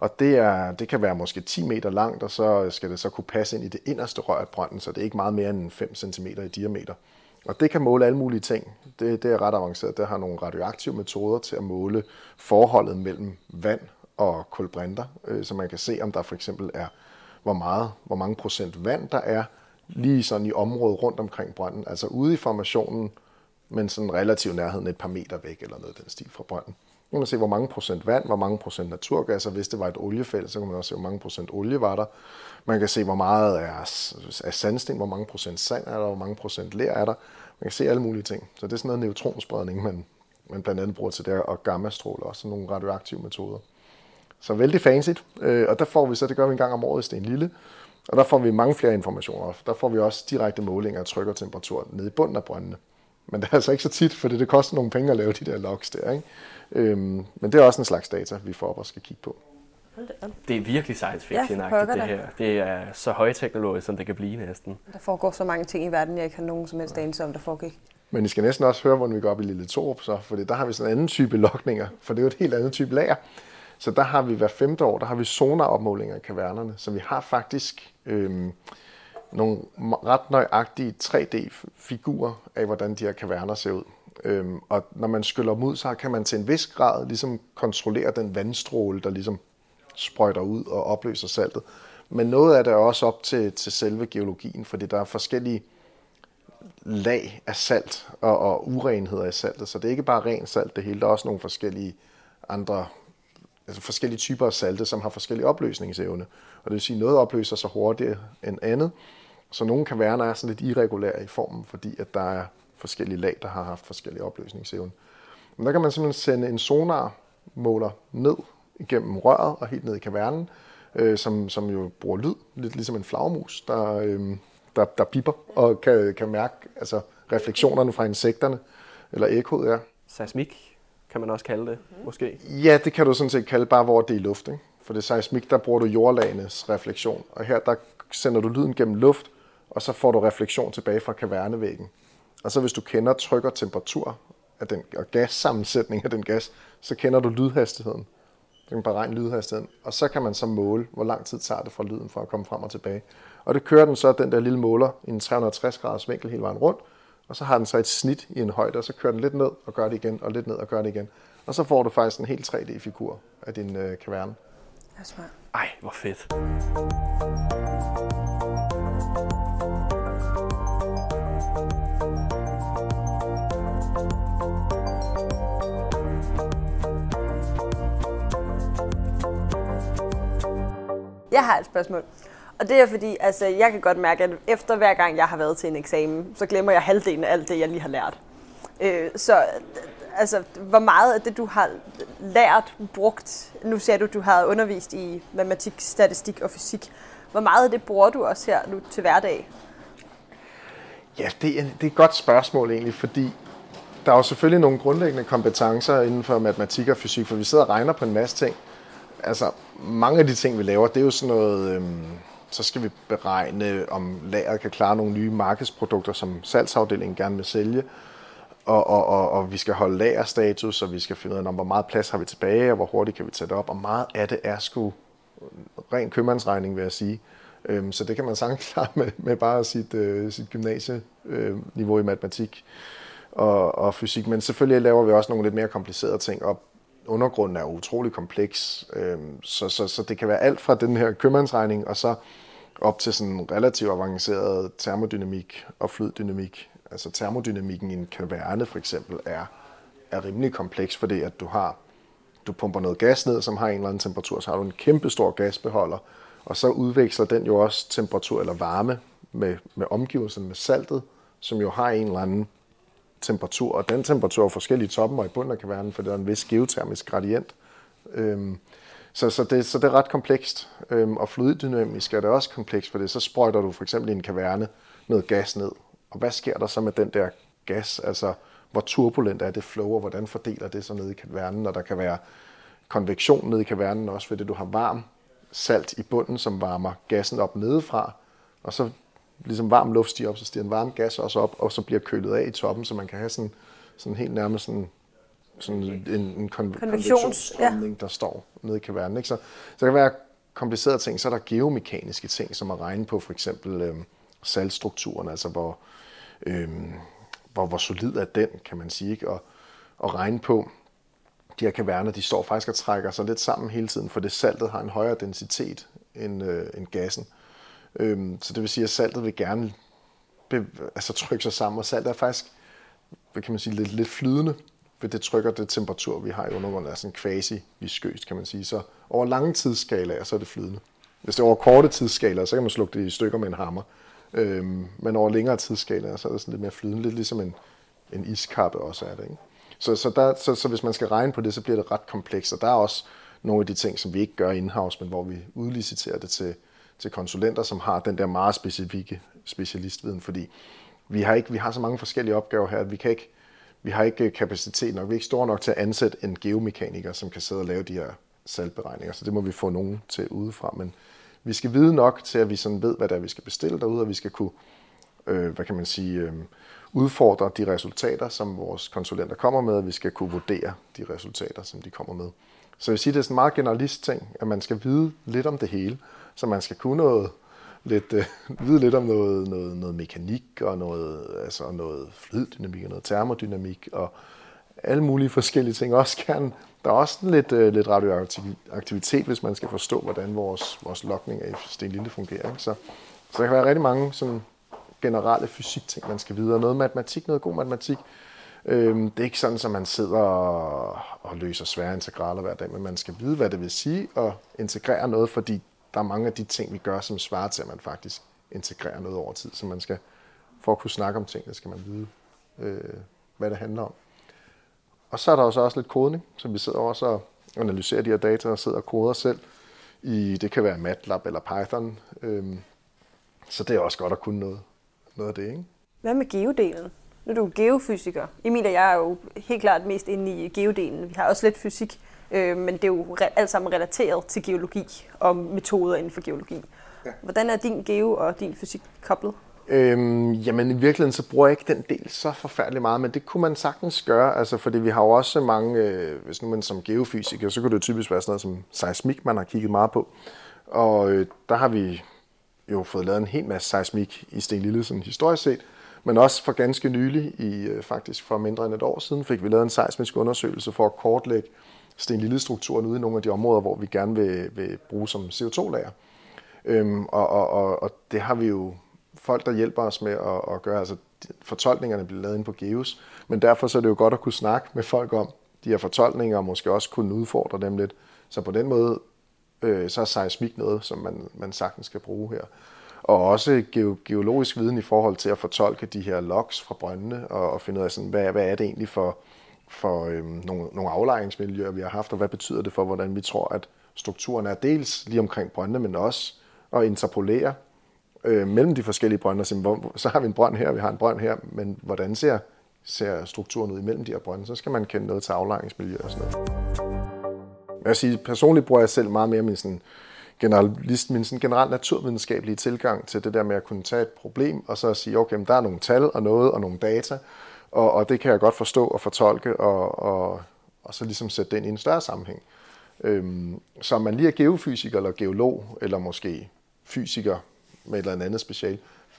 Speaker 3: og det, er, det kan være måske 10 meter langt, og så skal det så kunne passe ind i det inderste rør af brønden, så det er ikke meget mere end 5 cm i diameter. Og det kan måle alle mulige ting. Det, det er ret avanceret. Det har nogle radioaktive metoder til at måle forholdet mellem vand og kulbrinter, øh, så man kan se, om der for eksempel er, hvor, meget, hvor mange procent vand der er lige sådan i området rundt omkring brønden, altså ude i formationen, men sådan relativ nærheden et par meter væk eller noget den stil fra brønden. Nu kan man se, hvor mange procent vand, hvor mange procent naturgas, og hvis det var et oliefelt, så kan man også se, hvor mange procent olie var der. Man kan se, hvor meget er, er sandsten, hvor mange procent sand er der, hvor mange procent ler er der. Man kan se alle mulige ting. Så det er sådan noget neutronspredning, man, man blandt andet bruger til det, og gammastråler, også nogle radioaktive metoder. Så vældig fancy, øh, og der får vi så, det gør vi en gang om året i Sten Lille, og der får vi mange flere informationer. Der får vi også direkte målinger af tryk og temperatur nede i bunden af brøndene. Men det er altså ikke så tit, for det koster nogle penge at lave de der logs der. Ikke? Øhm, men det er også en slags data, vi får op og skal kigge på.
Speaker 1: Det er virkelig science fiction ja, det her. Det er så højteknologisk, som det kan blive næsten.
Speaker 2: Der foregår så mange ting i verden, jeg ikke har nogen som helst anelse om, der foregik.
Speaker 3: Men I skal næsten også høre, hvordan vi går op i Lille Torp, så, for der har vi sådan en anden type lokninger, for det er jo et helt andet type lager. Så der har vi hver femte år, der har vi sonaropmålinger i kavernerne, så vi har faktisk øh, nogle ret nøjagtige 3D-figurer af, hvordan de her kaverner ser ud. Øhm, og når man skyller dem ud, så kan man til en vis grad ligesom kontrollere den vandstråle, der ligesom sprøjter ud og opløser saltet. Men noget af det er også op til, til selve geologien, fordi der er forskellige lag af salt og, og urenheder i saltet. Så det er ikke bare ren salt det hele, der er også nogle forskellige andre altså forskellige typer af salte, som har forskellige opløsningsevne. Og det vil sige, at noget opløser sig hurtigere end andet. Så nogle kaverner er sådan lidt irregulære i formen, fordi at der er forskellige lag, der har haft forskellige opløsningsevne. Men der kan man simpelthen sende en sonarmåler ned igennem røret og helt ned i kavernen, øh, som, som jo bruger lyd, lidt ligesom en flagmus, der, øh, der, der piper og kan, kan mærke altså, refleksionerne fra insekterne, eller ekkoet, ja.
Speaker 1: Seismik kan man også kalde det, måske?
Speaker 3: Ja, det kan du sådan set kalde bare, hvor det er luft. Ikke? For det seismik, der bruger du jordlagenes refleksion, og her der sender du lyden gennem luft, og så får du refleksion tilbage fra kavernevæggen. Og så hvis du kender tryk og temperatur af den, og gassammensætning af den gas, så kender du lydhastigheden. Du kan beregne lydhastigheden, og så kan man så måle, hvor lang tid tager det fra lyden for at komme frem og tilbage. Og det kører den så, den der lille måler, i en 360 graders vinkel hele vejen rundt, og så har den så et snit i en højde, og så kører den lidt ned og gør det igen, og lidt ned og gør det igen. Og så får du faktisk en helt 3D-figur af din øh, kaverne.
Speaker 2: Det er smart.
Speaker 1: Ej, hvor fedt.
Speaker 2: Jeg har et spørgsmål. Og det er fordi, altså, jeg kan godt mærke, at efter hver gang jeg har været til en eksamen, så glemmer jeg halvdelen af alt det, jeg lige har lært. Øh, så altså, hvor meget af det, du har lært, brugt, nu ser du, du har undervist i matematik, statistik og fysik, hvor meget af det bruger du også her nu til hverdag?
Speaker 3: Ja, det er, det er et godt spørgsmål egentlig, fordi der er jo selvfølgelig nogle grundlæggende kompetencer inden for matematik og fysik, for vi sidder og regner på en masse ting. Altså, mange af de ting, vi laver, det er jo sådan noget, øhm, så skal vi beregne, om lageret kan klare nogle nye markedsprodukter, som salgsafdelingen gerne vil sælge. Og, og, og, og vi skal holde lagerstatus, og vi skal finde ud af, hvor meget plads har vi tilbage, og hvor hurtigt kan vi tage det op. Og meget af det er sgu ren købmandsregning, vil jeg sige. Øhm, så det kan man sagtens klare med, med bare sit, øh, sit gymnasieniveau i matematik og, og fysik. Men selvfølgelig laver vi også nogle lidt mere komplicerede ting, og undergrunden er utrolig kompleks. Øhm, så, så, så det kan være alt fra den her købmandsregning, og så op til sådan relativt avanceret termodynamik og fluiddynamik. Altså termodynamikken i en kaverne for eksempel er, er rimelig kompleks, fordi at du har du pumper noget gas ned, som har en eller anden temperatur, så har du en kæmpe stor gasbeholder, og så udveksler den jo også temperatur eller varme med, med omgivelserne, med saltet, som jo har en eller anden temperatur, og den temperatur er forskellige toppen og i bunden af kavernen, for der er en vis geotermisk gradient. Øhm, så, så, det, så det er ret komplekst, øhm, og fluiddynamisk er det også komplekst, for det så sprøjter du for eksempel i en kaverne noget gas ned, og hvad sker der så med den der gas, altså hvor turbulent er det flow, og hvordan fordeler det sig ned i kavernen, og der kan være konvektion ned i kavernen også, fordi du har varm salt i bunden, som varmer gassen op nedefra, og så ligesom varm luft stiger op, så stiger en varm gas også op, og så bliver kølet af i toppen, så man kan have sådan, sådan helt nærmest sådan, sådan en, en kon- konvektionsstrømning, ja. der står nede i kavernen. Ikke? Så, så kan være komplicerede ting. Så er der geomekaniske ting, som at regne på for eksempel øh, saltstrukturen, altså hvor, øh, hvor, hvor solid er den, kan man sige. Ikke? Og, og regne på, de her kaverner, de står faktisk og trækker sig lidt sammen hele tiden, for det saltet har en højere densitet end, øh, end gassen. Øhm, så det vil sige, at saltet vil gerne be, altså trykke sig sammen, og saltet er faktisk hvad kan man sige, lidt, lidt flydende, ved det trykker det temperatur, vi har i undergrunden, altså er sådan quasi-viskøst, kan man sige. Så over lange tidsskalaer, så er det flydende. Hvis det er over korte tidsskalaer, så kan man slukke det i stykker med en hammer. Øhm, men over længere tidsskalaer, så er det sådan lidt mere flydende, lidt ligesom en, en iskappe også er det. Ikke? Så, så, der, så, så hvis man skal regne på det, så bliver det ret komplekst, og der er også nogle af de ting, som vi ikke gør in-house, men hvor vi udliciterer det til, til konsulenter, som har den der meget specifikke specialistviden, fordi vi har, ikke, vi har så mange forskellige opgaver her, at vi, kan ikke, vi har ikke øh, kapacitet nok, vi er ikke store nok til at ansætte en geomekaniker, som kan sidde og lave de her salgberegninger, så det må vi få nogen til udefra, men vi skal vide nok til, at vi sådan ved, hvad det er, vi skal bestille derude, og vi skal kunne, øh, hvad kan man sige, øh, udfordre de resultater, som vores konsulenter kommer med, og vi skal kunne vurdere de resultater, som de kommer med. Så jeg vil sige, det er sådan en meget generalist ting, at man skal vide lidt om det hele, så man skal kunne noget, lidt, øh, vide lidt om noget, noget, noget mekanik og noget, altså noget flyddynamik og noget termodynamik og alle mulige forskellige ting. Også gerne, der er også lidt, øh, lidt radioaktivitet, hvis man skal forstå, hvordan vores, vores lokning af Sten Lille fungerer. Ikke? Så, så der kan være rigtig mange sådan, generelle fysik-ting, man skal vide. Og noget matematik, noget god matematik. Øhm, det er ikke sådan, at man sidder og, og løser svære integraler hver dag, men man skal vide, hvad det vil sige at integrere noget, fordi der er mange af de ting, vi gør, som svarer til, at man faktisk integrerer noget over tid. Så man skal, for at kunne snakke om tingene, skal man vide, øh, hvad det handler om. Og så er der også, også lidt kodning, som vi sidder også og analyserer de her data og sidder og koder selv. I, det kan være MATLAB eller Python. Øhm, så det er også godt at kunne noget, noget af det. Ikke?
Speaker 2: Hvad med geodelen? Nu er du geofysiker. Emil og jeg er jo helt klart mest inde i geodelen. Vi har også lidt fysik, øh, men det er jo alt sammen relateret til geologi og metoder inden for geologi. Ja. Hvordan er din geo og din fysik koblet?
Speaker 3: Øhm, jamen i virkeligheden så bruger jeg ikke den del så forfærdeligt meget, men det kunne man sagtens gøre, altså fordi vi har jo også mange, øh, hvis nu man som geofysiker, så kunne det typisk være sådan noget som seismik, man har kigget meget på. Og øh, der har vi jo fået lavet en hel masse seismik i Sten Lille, sådan historisk set, men også for ganske nylig, i, øh, faktisk for mindre end et år siden, fik vi lavet en seismisk undersøgelse for at kortlægge Sten Lille-strukturen ude i nogle af de områder, hvor vi gerne vil, vil bruge som CO2-lager. Øhm, og, og, og, og det har vi jo folk, der hjælper os med at, at gøre. Altså, fortolkningerne bliver lavet ind på Geos, men derfor så er det jo godt at kunne snakke med folk om de her fortolkninger, og måske også kunne udfordre dem lidt. Så på den måde, øh, så er seismik noget, som man, man sagtens skal bruge her. Og også geologisk viden i forhold til at fortolke de her logs fra brøndene, og, og finde ud af, sådan, hvad, hvad er det egentlig for, for øhm, nogle, nogle aflejringsmiljøer, vi har haft, og hvad betyder det for, hvordan vi tror, at strukturen er dels lige omkring brøndene, men også at interpolere øh, mellem de forskellige brønde, og hvor, så har vi en brønd her, vi har en brønd her, men hvordan ser, ser strukturen ud imellem de her brønde? Så skal man kende noget til aflejringsmiljø og sådan noget. Jeg vil sige, personligt bruger jeg selv meget mere min sådan, generalist, min sådan generelt naturvidenskabelige tilgang til det der med at kunne tage et problem, og så sige, okay, der er nogle tal og noget og nogle data, og, og det kan jeg godt forstå og fortolke, og, og, og så ligesom sætte det ind i en større sammenhæng. Øhm, så om man lige er geofysiker eller geolog, eller måske fysiker med et eller andet special,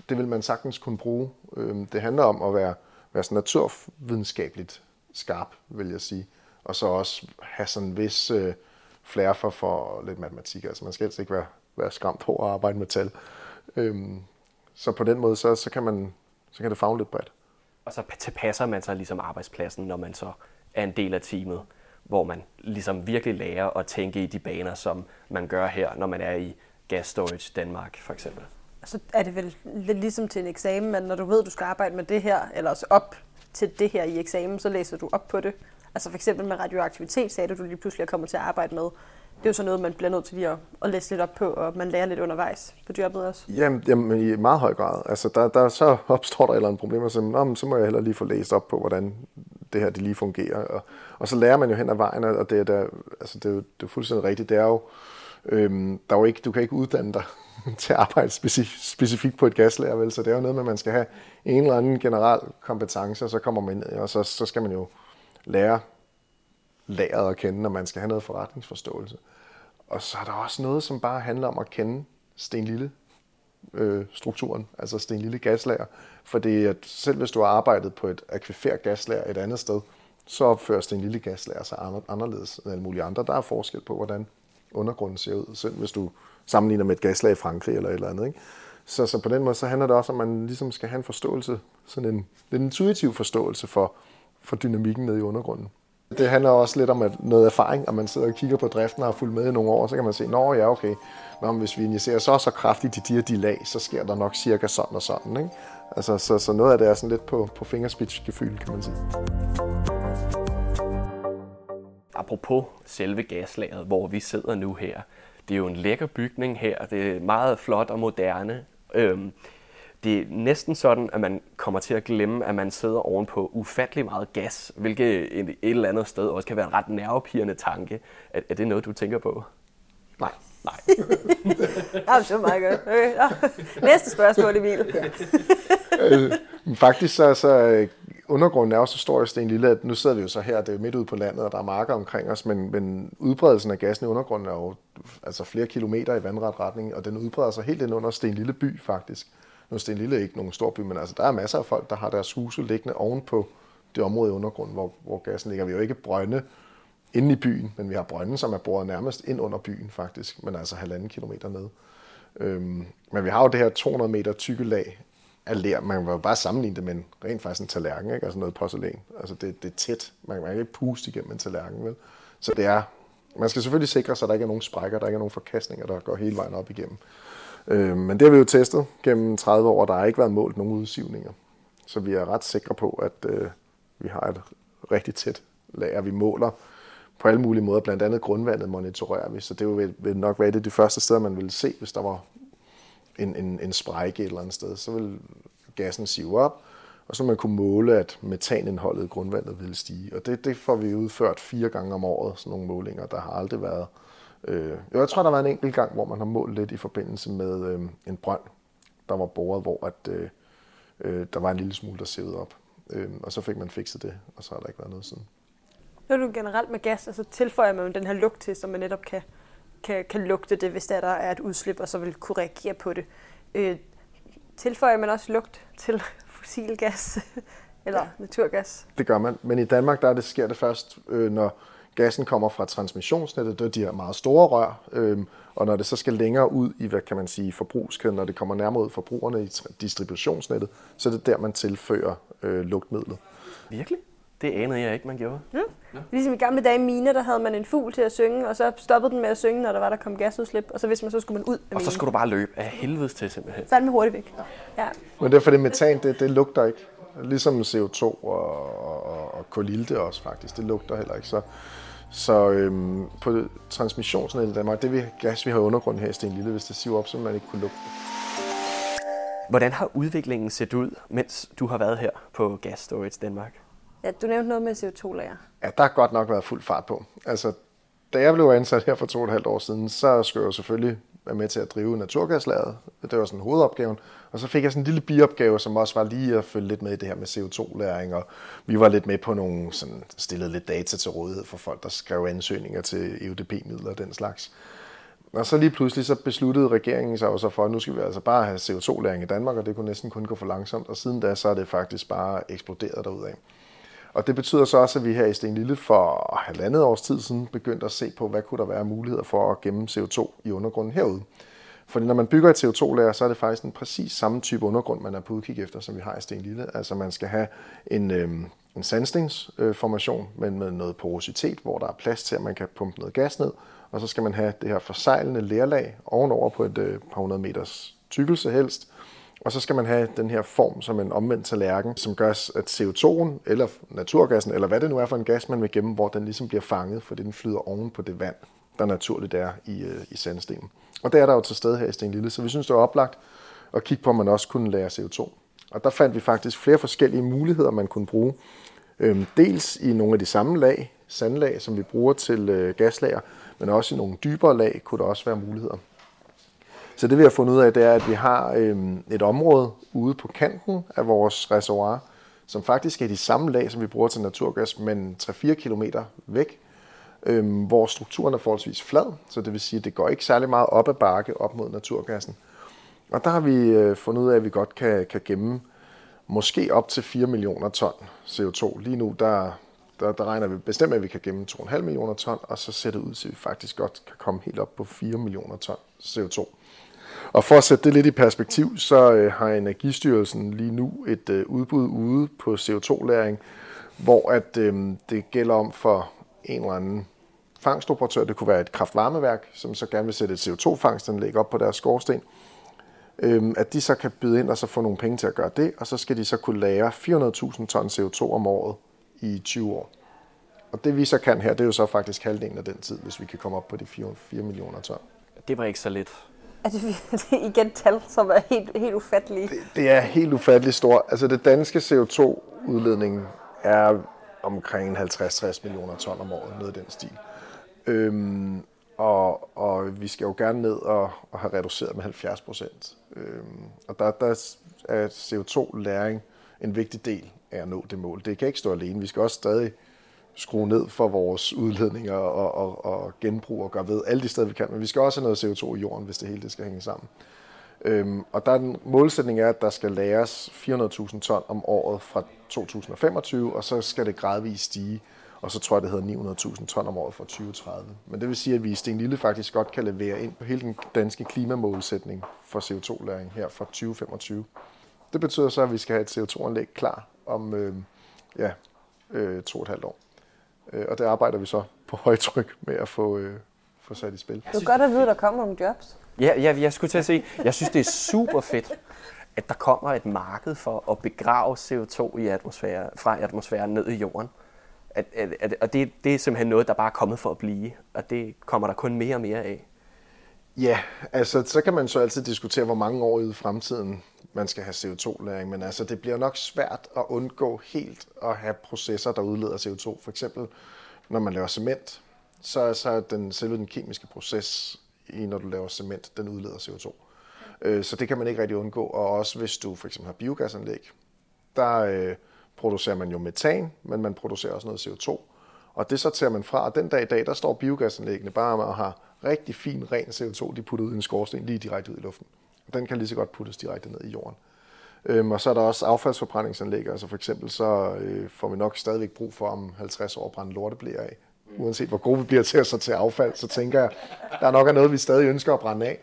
Speaker 3: det vil man sagtens kunne bruge. Øhm, det handler om at være, være sådan naturvidenskabeligt skarp, vil jeg sige. Og så også have sådan en vis øh, flere for, for lidt matematik. Altså man skal helst ikke være, være skræmt over at arbejde med tal. Øhm, så på den måde, så, så, kan man, så kan det fagne lidt bredt.
Speaker 1: Og så tilpasser man sig ligesom arbejdspladsen, når man så er en del af teamet, hvor man ligesom virkelig lærer at tænke i de baner, som man gør her, når man er i Gas Storage Danmark for eksempel.
Speaker 2: Så er det vel lidt ligesom til en eksamen, men når du ved, at du skal arbejde med det her, eller også op til det her i eksamen, så læser du op på det. Altså for eksempel med radioaktivitet, sagde du, du lige pludselig er kommet til at arbejde med. Det er jo så noget, man bliver nødt til lige at, at læse lidt op på, og man lærer lidt undervejs på jobbet også.
Speaker 3: Jamen, jamen i meget høj grad. Altså, der, der, så opstår der et eller andet problem, og så, så må jeg heller lige få læst op på, hvordan det her det lige fungerer. Og, og så lærer man jo hen ad vejen, og det er, der, altså, det er, jo, det er fuldstændig rigtigt. Det er jo, øhm, der er jo ikke, du kan ikke uddanne dig til at arbejde specifikt på et gaslager, vel? så det er jo noget med, at man skal have en eller anden generel kompetence, og så kommer man ind, og så, så skal man jo lære lageret at kende, når man skal have noget forretningsforståelse. Og så er der også noget, som bare handler om at kende Sten Lille øh, strukturen, altså Sten Lille gaslager. Fordi at selv hvis du har arbejdet på et akvifer gaslager et andet sted, så opfører Sten Lille gaslager sig anderledes end alle mulige andre. Der er forskel på, hvordan undergrunden ser ud, selv hvis du sammenligner med et gaslag i Frankrig eller et eller andet. Ikke? Så, så på den måde så handler det også om, at man ligesom skal have en forståelse, sådan en, en intuitiv forståelse for, for dynamikken nede i undergrunden. Det handler også lidt om at noget erfaring, og man sidder og kigger på driften og har fulgt med i nogle år, så kan man se, nå ja, okay, Nå, hvis vi injicerer så så kraftigt i de her de lag, så sker der nok cirka sådan og sådan. Ikke? Altså, så, så noget af det er sådan lidt på, på fingerspidsgefyld, kan man sige.
Speaker 1: Apropos selve gaslageret, hvor vi sidder nu her. Det er jo en lækker bygning her, det er meget flot og moderne. Øhm, det er næsten sådan, at man kommer til at glemme, at man sidder ovenpå ufattelig meget gas, hvilket et, eller andet sted også kan være en ret nervepirrende tanke. Er, er det noget, du tænker på?
Speaker 3: Nej.
Speaker 1: Nej.
Speaker 2: ja, det var meget godt. Okay. Ja. Næste spørgsmål, Emil.
Speaker 3: øh, faktisk så, så øh, undergrunden er jo så stor i Sten Lille, at nu sidder vi jo så her, det er midt ude på landet, og der er marker omkring os, men, men udbredelsen af gassen i undergrunden er jo altså flere kilometer i vandret retning, og den udbreder sig helt ind under Sten Lille by faktisk. Nu er Sten Lille ikke nogen stor by, men altså, der er masser af folk, der har deres huse liggende ovenpå det område i undergrunden, hvor, hvor gassen ligger. Vi har jo ikke brønde inde i byen, men vi har brønde, som er boret nærmest ind under byen faktisk, men altså halvanden kilometer ned. Øhm, men vi har jo det her 200 meter tykke lag af ler. Man kan jo bare sammenligne det med en, rent faktisk en tallerken, ikke? altså noget porcelæn. Altså det, det er tæt. Man kan ikke puste igennem en tallerken, vel? Så det er, man skal selvfølgelig sikre sig, at der ikke er nogen sprækker, der ikke er nogen forkastninger, der går hele vejen op igennem. Øh, men det har vi jo testet gennem 30 år, og der har ikke været målt nogen udsivninger. Så vi er ret sikre på, at øh, vi har et rigtig tæt lager. Vi måler på alle mulige måder, blandt andet grundvandet monitorerer vi, så det vil, vil nok være det det første sted, man ville se, hvis der var en, en, en sprække et eller andet sted. Så vil gassen sive op, og så man kunne måle, at metanindholdet i grundvandet ville stige. Og det, det får vi udført fire gange om året, sådan nogle målinger. Der har aldrig været Øh, jeg tror, der var en enkelt gang, hvor man har målt lidt i forbindelse med øh, en brønd, der var boret, hvor at, øh, øh, der var en lille smule, der sævede op. Øh, og så fik man fikset det, og så har der ikke været noget siden.
Speaker 2: Når du generelt med gas, altså tilføjer man den her lugt til, så man netop kan, kan, kan lugte det, hvis der er et udslip, og så vil kunne reagere på det. Øh, tilføjer man også lugt til fossil gas eller ja. naturgas?
Speaker 3: Det gør man, men i Danmark der det, sker det først, øh, når gassen kommer fra transmissionsnettet, det er de her meget store rør, øh, og når det så skal længere ud i, hvad kan man sige, forbrugskæden, når det kommer nærmere ud forbrugerne i distributionsnettet, så er det der, man tilfører øh, lugtmidlet.
Speaker 1: Virkelig? Det anede jeg ikke, man gjorde.
Speaker 2: Ja. ja. Ligesom i gamle dage i mine, der havde man en fugl til at synge, og så stoppede den med at synge, når der var, der kom gasudslip, og så hvis man så skulle man ud af
Speaker 1: Og så skulle du bare løbe af helvedes til simpelthen.
Speaker 2: Fandme hurtigt væk. Ja. ja.
Speaker 3: Men derfor det metan, det, det lugter ikke. Ligesom CO2 og, og, og kolilte også faktisk. Det lugter heller ikke. Så, så øhm, på transmissionsnettet i Danmark, det vi, gas, vi har undergrund her i Sten Lille, hvis det siver op, så man ikke kunne lugte
Speaker 1: Hvordan har udviklingen set ud, mens du har været her på Gas Storage Danmark?
Speaker 2: Ja, du nævnte noget med CO2-lager.
Speaker 3: Ja, der har godt nok været fuld fart på. Altså, da jeg blev ansat her for to og et halvt år siden, så skulle jeg selvfølgelig være med til at drive naturgaslaget. Det var sådan hovedopgaven. Og så fik jeg sådan en lille biopgave, som også var lige at følge lidt med i det her med CO2-læring. Og vi var lidt med på nogle, sådan, stillede lidt data til rådighed for folk, der skrev ansøgninger til EUDP-midler og den slags. Og så lige pludselig så besluttede regeringen sig også for, at nu skal vi altså bare have CO2-læring i Danmark, og det kunne næsten kun gå for langsomt. Og siden da, så er det faktisk bare eksploderet derudad. Og det betyder så også, at vi her i Sten Lille for halvandet års tid siden begyndte at se på, hvad kunne der være muligheder for at gemme CO2 i undergrunden herude. Fordi når man bygger et CO2-lager, så er det faktisk en præcis samme type undergrund, man er på udkig efter, som vi har i Sten Lille. Altså man skal have en, øh, en sandstensformation, øh, men med noget porositet, hvor der er plads til, at man kan pumpe noget gas ned. Og så skal man have det her forsejlende lærlag ovenover på et øh, par hundrede meters tykkelse helst, og så skal man have den her form som en omvendt tallerken, som gør, at CO2'en eller naturgassen, eller hvad det nu er for en gas, man vil gemme, hvor den ligesom bliver fanget, fordi den flyder oven på det vand, der naturligt er i, øh, i sandstenen. Og det er der jo til stede her i Sten Lille, så vi synes, det er oplagt at kigge på, om man også kunne lære CO2. Og der fandt vi faktisk flere forskellige muligheder, man kunne bruge. Øhm, dels i nogle af de samme lag, sandlag, som vi bruger til øh, gaslager, men også i nogle dybere lag kunne der også være muligheder. Så det vi har fundet ud af, det er, at vi har øh, et område ude på kanten af vores reservoir, som faktisk er de samme lag, som vi bruger til naturgas, men 3-4 km væk, øh, hvor strukturen er forholdsvis flad, så det vil sige, at det går ikke særlig meget op ad bakke op mod naturgassen. Og der har vi øh, fundet ud af, at vi godt kan, kan gemme måske op til 4 millioner ton CO2. Lige nu der, der, der regner vi bestemt, at vi kan gemme 2,5 millioner ton, og så ser det ud til, at vi faktisk godt kan komme helt op på 4 millioner ton CO2. Og for at sætte det lidt i perspektiv, så øh, har Energistyrelsen lige nu et øh, udbud ude på CO2-læring, hvor at øh, det gælder om for en eller anden fangstoperatør, det kunne være et kraftvarmeværk, som så gerne vil sætte et CO2-fangstanlæg op på deres skorsten, øh, at de så kan byde ind og så få nogle penge til at gøre det, og så skal de så kunne lære 400.000 ton CO2 om året i 20 år. Og det vi så kan her, det er jo så faktisk halvdelen af den tid, hvis vi kan komme op på de 4, 4 millioner ton.
Speaker 1: Det var ikke så lidt.
Speaker 2: Er det, det er igen tal, som er helt, helt ufattelige?
Speaker 3: Det, det er helt ufatteligt stort. Altså det danske CO2-udledning er omkring 50-60 millioner ton om året, noget i den stil. Øhm, og, og vi skal jo gerne ned og, og have reduceret med 70 procent. Øhm, og der, der er CO2-læring en vigtig del af at nå det mål. Det kan ikke stå alene. Vi skal også stadig skrue ned for vores udledninger og, og, og genbrug og gøre ved alle de steder, vi kan. Men vi skal også have noget CO2 i jorden, hvis det hele det skal hænge sammen. Øhm, og der er en målsætning er, at der skal læres 400.000 ton om året fra 2025, og så skal det gradvist stige, og så tror jeg, det hedder 900.000 ton om året fra 2030. Men det vil sige, at vi i Sten Lille faktisk godt kan levere ind på hele den danske klimamålsætning for CO2-læring her fra 2025. Det betyder så, at vi skal have et CO2-anlæg klar om øh, ja, øh, to og et halvt år. Øh, og det arbejder vi så på højtryk med at få, øh, få sat i spil.
Speaker 2: Det er godt at vide, at der kommer nogle jobs.
Speaker 1: Ja, ja, jeg skulle til at sige, jeg synes, det er super fedt, at der kommer et marked for at begrave CO2 i atmosfæren, fra atmosfæren ned i jorden. At, at, at, og det, det er simpelthen noget, der bare er kommet for at blive, og det kommer der kun mere og mere af.
Speaker 3: Ja, altså så kan man så altid diskutere, hvor mange år i fremtiden man skal have CO2-læring, men altså det bliver nok svært at undgå helt at have processer, der udleder CO2. For eksempel, når man laver cement, så er så den, selve den kemiske proces, i når du laver cement, den udleder CO2. Øh, så det kan man ikke rigtig undgå. Og også hvis du for eksempel har biogasanlæg, der øh, producerer man jo metan, men man producerer også noget CO2. Og det sorterer man fra, og den dag i dag, der står biogasanlæggene bare med at have rigtig fin, ren CO2, de putter ud i en skorsten lige direkte ud i luften. Den kan lige så godt puttes direkte ned i jorden. Øhm, og så er der også affaldsforbrændingsanlæg. Altså for eksempel så øh, får vi nok stadigvæk brug for om 50 år at brænde lorteblære af. Uanset hvor gode vi bliver til at sortere affald, så tænker jeg, der er nok noget, vi stadig ønsker at brænde af.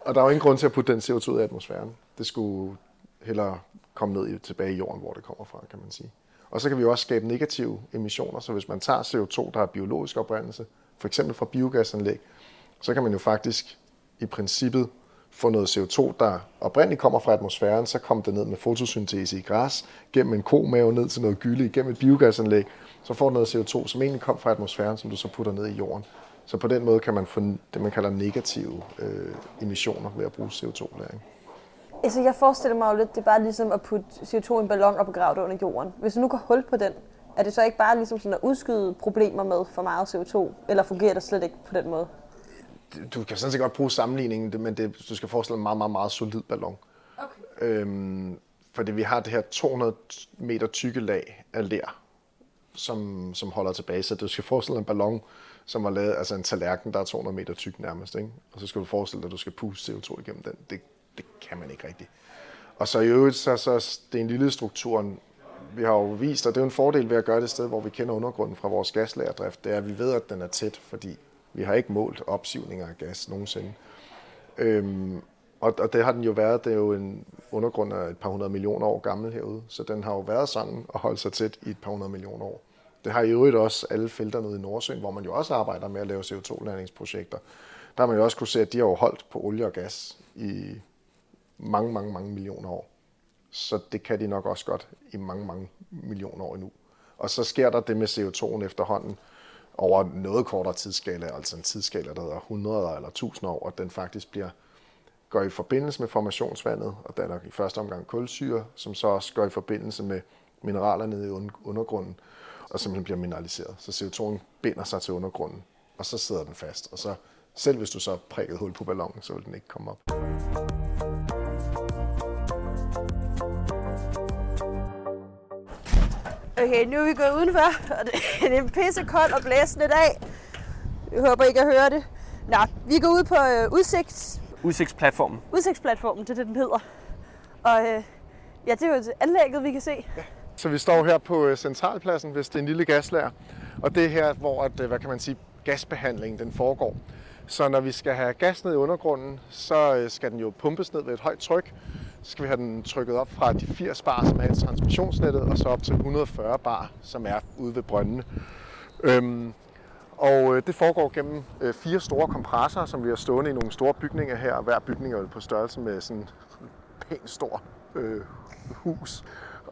Speaker 3: Og der er jo ingen grund til at putte den CO2 ud i atmosfæren. Det skulle hellere komme ned i, tilbage i jorden, hvor det kommer fra, kan man sige. Og så kan vi også skabe negative emissioner, så hvis man tager CO2, der er biologisk oprindelse, for eksempel fra biogasanlæg, så kan man jo faktisk i princippet få noget CO2, der oprindeligt kommer fra atmosfæren, så kommer det ned med fotosyntese i græs, gennem en komave ned til noget gylde, igennem et biogasanlæg, så får du noget CO2, som egentlig kom fra atmosfæren, som du så putter ned i jorden. Så på den måde kan man få det, man kalder negative øh, emissioner ved at bruge CO2-læring.
Speaker 2: Altså, jeg forestiller mig jo lidt, det er bare ligesom at putte CO2 i en ballon og begrave det under jorden. Hvis du nu går hul på den, er det så ikke bare ligesom sådan at udskyde problemer med for meget CO2, eller fungerer det slet ikke på den måde?
Speaker 3: Du kan sådan set godt bruge sammenligningen, men det, du skal forestille dig en meget, meget, meget solid ballon.
Speaker 2: Okay.
Speaker 3: Øhm, fordi vi har det her 200 meter tykke lag af ler, som, som holder tilbage. Så du skal forestille dig en ballon, som var lavet, altså en tallerken, der er 200 meter tyk nærmest. Ikke? Og så skal du forestille dig, at du skal puste CO2 igennem den. Det, det kan man ikke rigtigt. Og så i øvrigt, så, så det er en lille struktur. Vi har jo vist, og det er en fordel ved at gøre det sted, hvor vi kender undergrunden fra vores gaslagerdrift, det er, at vi ved, at den er tæt, fordi vi har ikke målt opsivninger af gas nogensinde. Øhm, og, og det har den jo været, det er jo en undergrund af et par hundrede millioner år gammel herude, så den har jo været sådan og holdt sig tæt i et par hundrede millioner år. Det har i øvrigt også alle felterne ude i Nordsøen, hvor man jo også arbejder med at lave CO2-landingsprojekter. Der har man jo også kunne se, at de har jo holdt på olie og gas i mange, mange, mange millioner år. Så det kan de nok også godt i mange, mange millioner år endnu. Og så sker der det med CO2'en efterhånden over noget kortere tidsskala, altså en tidsskala, der hedder 100 eller 1000 år, og den faktisk bliver går i forbindelse med formationsvandet, og der er i første omgang kulsyre, som så også går i forbindelse med mineraler nede i undergrunden, og simpelthen bliver mineraliseret. Så CO2'en binder sig til undergrunden, og så sidder den fast. Og så selv hvis du så prikket hul på ballonen, så vil den ikke komme op.
Speaker 2: Okay, nu er vi gået udenfor, og det er pisse koldt og blæsende dag. Jeg håber, I kan høre det. Nå, vi går ud på øh, udsigt,
Speaker 1: Udsigtsplatformen.
Speaker 2: udsigtsplatformen, det er det, den hedder. Og øh, ja, det er jo anlægget, vi kan se.
Speaker 3: Så vi står her på øh, centralpladsen, hvis det er en lille gaslager. Og det er her, hvor at, øh, hvad kan man sige, gasbehandlingen den foregår. Så når vi skal have gas ned i undergrunden, så øh, skal den jo pumpes ned ved et højt tryk. Skal vi have den trykket op fra de 80 bar, som er i transmissionsnettet, og så op til 140 bar, som er ude ved brøndene. Øhm, og øh, det foregår gennem øh, fire store kompressorer, som vi har stående i nogle store bygninger her. Hver bygning er på størrelse med sådan en pænt stor øh, hus.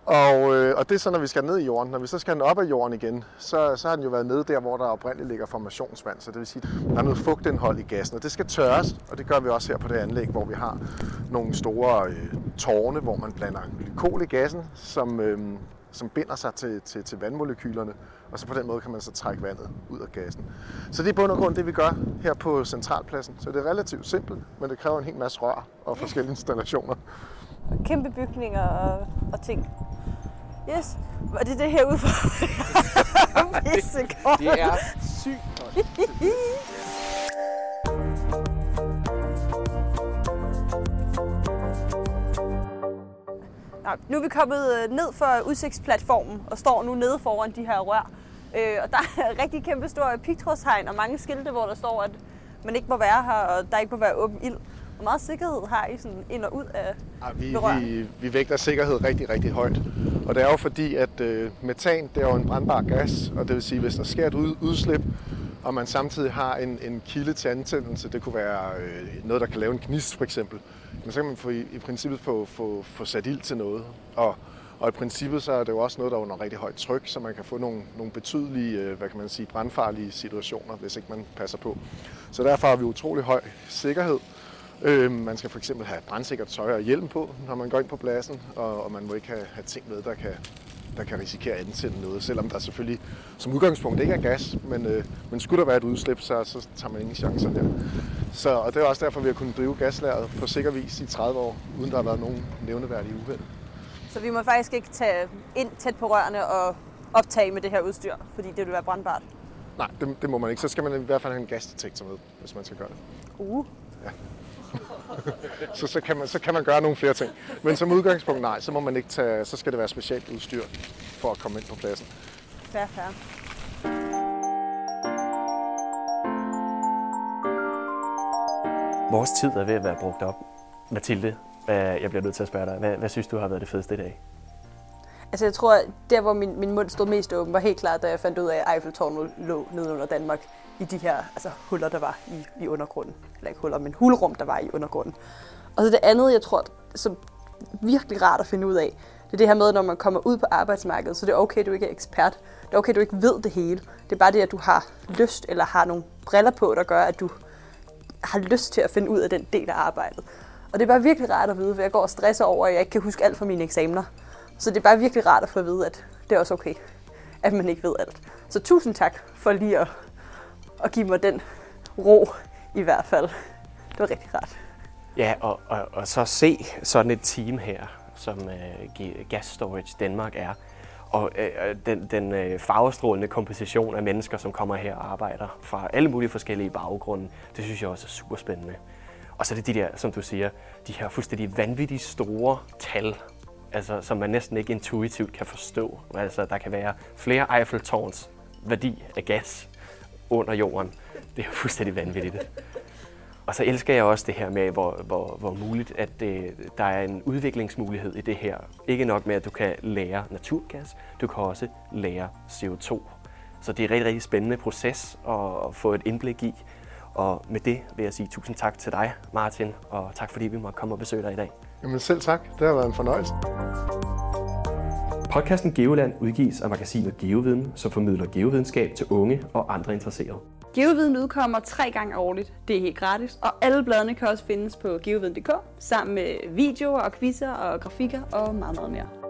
Speaker 3: Og, øh, og det er så, når vi skal ned i jorden. Når vi så skal den op af jorden igen, så, så har den jo været nede der, hvor der oprindeligt ligger formationsvand. Så det vil sige, at der er noget fugtindhold i gassen, og det skal tørres. Og det gør vi også her på det anlæg, hvor vi har nogle store øh, tårne, hvor man blander glykol i gassen, som, øh, som binder sig til, til, til vandmolekylerne. Og så på den måde kan man så trække vandet ud af gassen. Så det er bund og grund det, vi gør her på centralpladsen. Så det er relativt simpelt, men det kræver en hel masse rør og forskellige installationer.
Speaker 2: Kæmpe bygninger og, og ting. Yes. Var det det her ude for? Koldt.
Speaker 1: Det er sygt.
Speaker 2: Nå, nu er vi kommet øh, ned for udsigtsplatformen og står nu nede foran de her rør. Øh, og der er rigtig kæmpe stor pigtrådshegn og mange skilte, hvor der står, at man ikke må være her, og der ikke må være åben ild. Hvor meget sikkerhed har I sådan ind og ud af
Speaker 3: Ja, vi, vi, vi vægter sikkerhed rigtig, rigtig højt. Og det er jo fordi, at øh, metan det er jo en brandbar gas, og det vil sige, hvis der sker et ud, udslip, og man samtidig har en, en kilde til antændelse, det kunne være øh, noget, der kan lave en gnist for eksempel, men så kan man få, i, i princippet få, få, få sat ild til noget. Og, og i princippet så er det jo også noget, der er under rigtig højt tryk, så man kan få nogle, nogle betydelige, øh, hvad kan man sige, brandfarlige situationer, hvis ikke man passer på. Så derfor har vi utrolig høj sikkerhed. Øh, man skal for eksempel have brandsikkert tøj og hjelm på, når man går ind på pladsen, og, og man må ikke have, have ting med, der kan, der kan risikere at antænde noget, selvom der selvfølgelig som udgangspunkt ikke er gas, men, øh, men skulle der være et udslip, så, så tager man ingen chancer der. Så, og det er også derfor, vi har kunnet drive gaslæret på sikker vis i 30 år, uden der har været nogen nævneværdige uheld.
Speaker 2: Så vi må faktisk ikke tage ind tæt på rørene og optage med det her udstyr, fordi det vil være brandbart.
Speaker 3: Nej, det, det må man ikke. Så skal man i hvert fald have en gasdetektor med, hvis man skal gøre det.
Speaker 2: Uh.
Speaker 3: Så, så, kan man, så kan man gøre nogle flere ting. Men som udgangspunkt, nej, så må man ikke tage, så skal det være specielt udstyr for at komme ind på pladsen.
Speaker 2: Fair, fair.
Speaker 1: Vores tid er ved at være brugt op. Mathilde, jeg bliver nødt til at spørge dig. Hvad, hvad synes du har været det fedeste i dag?
Speaker 2: Altså jeg tror, at der hvor min, min mund stod mest åben, var helt klart, da jeg fandt ud af, at Eiffeltårnet lå nede under Danmark i de her altså, huller, der var i, i undergrunden. Eller ikke huller, men hulrum, der var i undergrunden. Og så det andet, jeg tror, som virkelig rart at finde ud af, det er det her med, når man kommer ud på arbejdsmarkedet, så det er okay, at du ikke er ekspert. Det er okay, at du ikke ved det hele. Det er bare det, at du har lyst eller har nogle briller på, der gør, at du har lyst til at finde ud af den del af arbejdet. Og det er bare virkelig rart at vide, for jeg går og stresser over, at jeg ikke kan huske alt fra mine eksamener. Så det er bare virkelig rart at få at vide, at det er også okay, at man ikke ved alt. Så tusind tak for lige at, at give mig den ro i hvert fald. Det var rigtig rart.
Speaker 1: Ja, og, og, og så se sådan et team her, som uh, Gas Storage Danmark er, og uh, den, den uh, farvestrålende komposition af mennesker, som kommer her og arbejder fra alle mulige forskellige baggrunde, det synes jeg også er super spændende. Og så er det de der, som du siger, de her fuldstændig vanvittigt store tal, altså, som man næsten ikke intuitivt kan forstå. Altså, der kan være flere Eiffeltårns værdi af gas under jorden. Det er jo fuldstændig vanvittigt. Og så elsker jeg også det her med, hvor, hvor, hvor muligt, at det, der er en udviklingsmulighed i det her. Ikke nok med, at du kan lære naturgas, du kan også lære CO2. Så det er en rigtig, rigtig spændende proces at få et indblik i. Og med det vil jeg sige tusind tak til dig, Martin, og tak fordi vi måtte komme og besøge dig i dag.
Speaker 3: Jamen selv tak. Det har været en fornøjelse.
Speaker 1: Podcasten Geoland udgives af magasinet Geoviden, som formidler geovidenskab til unge og andre interesserede.
Speaker 4: Geoviden udkommer tre gange årligt. Det er helt gratis, og alle bladene kan også findes på geoviden.dk, sammen med videoer og quizzer og grafikker og meget, meget mere.